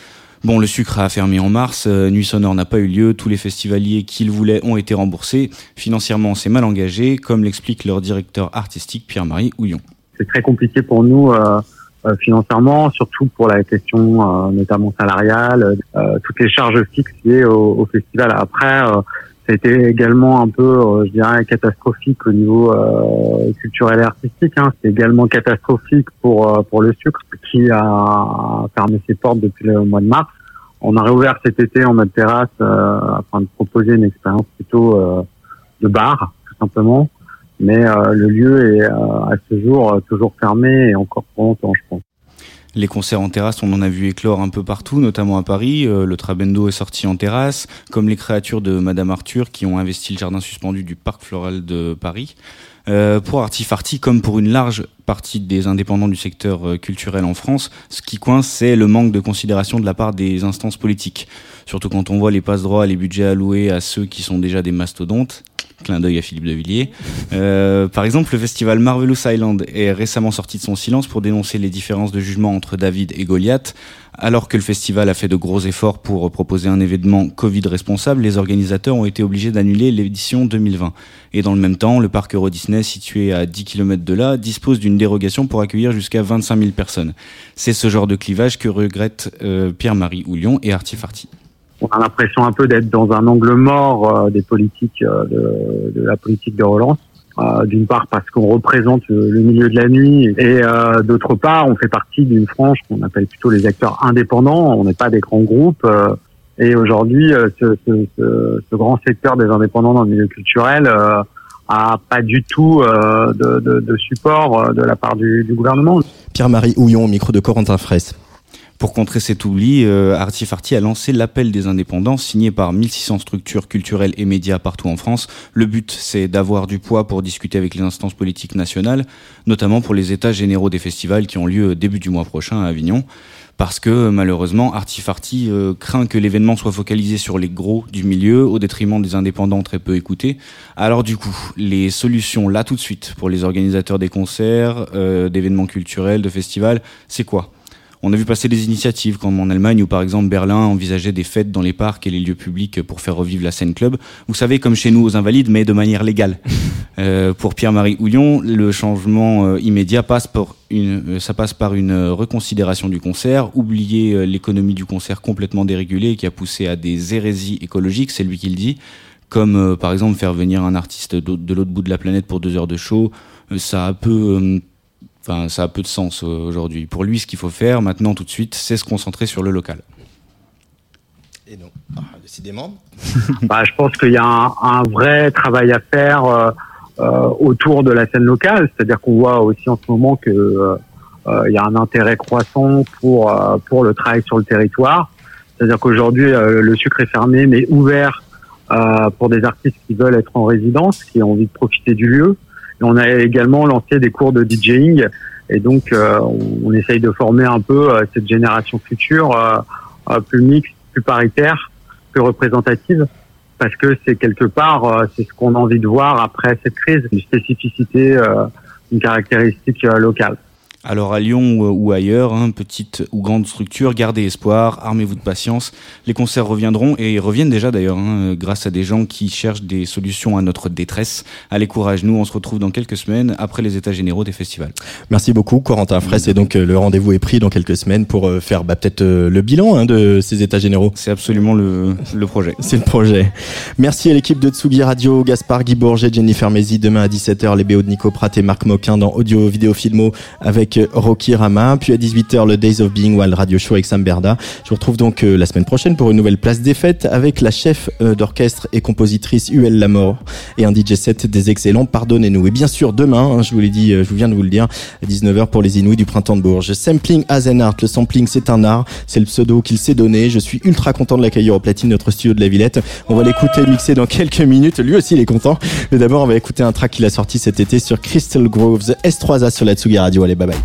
Bon, le sucre a fermé en mars, euh, Nuit Sonore n'a pas eu lieu, tous les festivaliers qui le voulaient ont été remboursés. Financièrement, c'est mal engagé, comme l'explique leur directeur artistique Pierre-Marie Houillon. c'est très compliqué pour nous euh, euh, financièrement, surtout pour la question notamment salariale, toutes les charges fixes liées au festival. Après, été également un peu, euh, je dirais, catastrophique au niveau euh, culturel et artistique. Hein. C'est également catastrophique pour euh, pour le sucre qui a fermé ses portes depuis le mois de mars. On a réouvert cet été en mode terrasse euh, afin de proposer une expérience plutôt euh, de bar, tout simplement mais euh, le lieu est à ce jour toujours fermé et encore pour longtemps, je pense. Les concerts en terrasse, on en a vu éclore un peu partout, notamment à Paris. Euh, le Trabendo est sorti en terrasse, comme les créatures de Madame Arthur qui ont investi le jardin suspendu du Parc Floral de Paris. Euh, pour Artifarty, comme pour une large partie des indépendants du secteur euh, culturel en France, ce qui coince, c'est le manque de considération de la part des instances politiques. Surtout quand on voit les passe-droits, les budgets alloués à ceux qui sont déjà des mastodontes. Clin d'œil à Philippe de Villiers. Euh, par exemple, le festival Marvelous Island est récemment sorti de son silence pour dénoncer les différences de jugement entre David et Goliath. Alors que le festival a fait de gros efforts pour proposer un événement Covid responsable, les organisateurs ont été obligés d'annuler l'édition 2020. Et dans le même temps, le parc Euro Disney, situé à 10 km de là, dispose d'une dérogation pour accueillir jusqu'à 25 000 personnes. C'est ce genre de clivage que regrettent euh, Pierre-Marie Houlion et Artifarty. On a l'impression un peu d'être dans un angle mort euh, des politiques euh, de, de la politique de relance. Euh, d'une part parce qu'on représente le, milieu de la nuit et euh, d'autre part on fait partie d'une frange qu'on appelle plutôt les acteurs indépendants. On n'est pas des grands groupes. euh, et aujourd'hui, ce, ce, ce, ce grand secteur des indépendants dans le milieu culturel a pas du tout de, de, de support de la part du, du gouvernement. Pierre-Marie Houillon micro de Corentin Fraisse. Pour contrer cet oubli, euh, Artifarty a lancé l'appel des indépendants signé par 1600 structures culturelles et médias partout en France. Le but, c'est d'avoir du poids pour discuter avec les instances politiques nationales, notamment pour les états généraux des festivals qui ont lieu début du mois prochain à Avignon. Parce que malheureusement, Artifarty euh, craint que l'événement soit focalisé sur les gros du milieu au détriment des indépendants très peu écoutés. Alors du coup, les solutions là tout de suite pour les organisateurs des concerts, euh, d'événements culturels, de festivals, c'est quoi? On a vu passer des initiatives comme en Allemagne où par exemple Berlin envisageait des fêtes dans les parcs et les lieux publics pour faire revivre la scène club. Vous savez, comme chez nous aux Invalides, mais de manière légale. Euh, pour Pierre-Marie Houillon, le changement euh, immédiat passe par une, euh, ça passe par une reconsidération du concert, oublier l'économie du concert complètement dérégulée qui a poussé à des hérésies écologiques, c'est lui qui le dit, comme euh, par exemple faire venir un artiste de l'autre bout de la planète pour deux heures de show. Ça a peu euh, Enfin, ça a peu de sens euh, aujourd'hui. Pour lui, ce qu'il faut faire maintenant, tout de suite, c'est se concentrer sur le local. Et non, ah, décidément. bah, je pense qu'il y a un, un vrai travail à faire euh, euh, autour de la scène locale. C'est-à-dire qu'on voit aussi en ce moment que euh, euh, il y a un intérêt croissant pour euh, pour le travail sur le territoire. C'est-à-dire qu'aujourd'hui, euh, le sucre est fermé, mais ouvert euh, pour des artistes qui veulent être en résidence, qui ont envie de profiter du lieu. On a également lancé des cours de DJing. Et donc, euh, on, essaye de former un peu euh, cette génération future euh, plus mixte, plus paritaire, plus représentative, parce que c'est quelque part, euh, c'est ce qu'on a envie de voir après cette crise, une spécificité, euh, une caractéristique locale. Alors à Lyon ou, ailleurs, hein, petite ou grande structure, gardez espoir, armez-vous de patience. Les concerts reviendront et ils reviennent déjà d'ailleurs, hein, grâce à des gens qui cherchent des solutions à notre détresse. Allez courage, nous on se retrouve dans quelques semaines après les états généraux des festivals. Merci beaucoup, Corentin Fraisse. Et donc, euh, le rendez-vous est pris dans quelques semaines pour euh, faire bah, peut-être euh, le bilan hein, de ces états généraux. C'est absolument le, le projet. C'est le projet. Merci à l'équipe de Tsugi Radio, Gaspard Guy Bourget, Jennifer Mézi. Demain à 17h, les BO de Nico Pratt et Marc Moquin dans Audio Vidéo Filmo avec euh, Rocky Rama. Puis à 18h, le Days of Being Wild Radio Show avec Sam Berda. Je vous retrouve donc euh, la semaine prochaine pour une nouvelle place des fêtes avec la chef euh, d'orchestre et compositrice UL Lamort et un DJ set des excellents Pardonnez-nous. Et bien sûr, demain, hein, je vous l'ai dit, je viens de vous le dire, à 19h pour les Inouïs du Printemps de Bourges. Sampling as an art. Le sampling, c'est un art. C'est le pseudo qu'il s'est donné. Je suis ultra content de l'accueillir au platine, notre studio de la Villette. On va l'écouter mixer dans quelques minutes. Lui aussi, il est content. Mais d'abord, on va écouter un track qu'il a sorti cet été sur Crystal Groves S3A sur la Tsugi Radio. Allez, bye bye.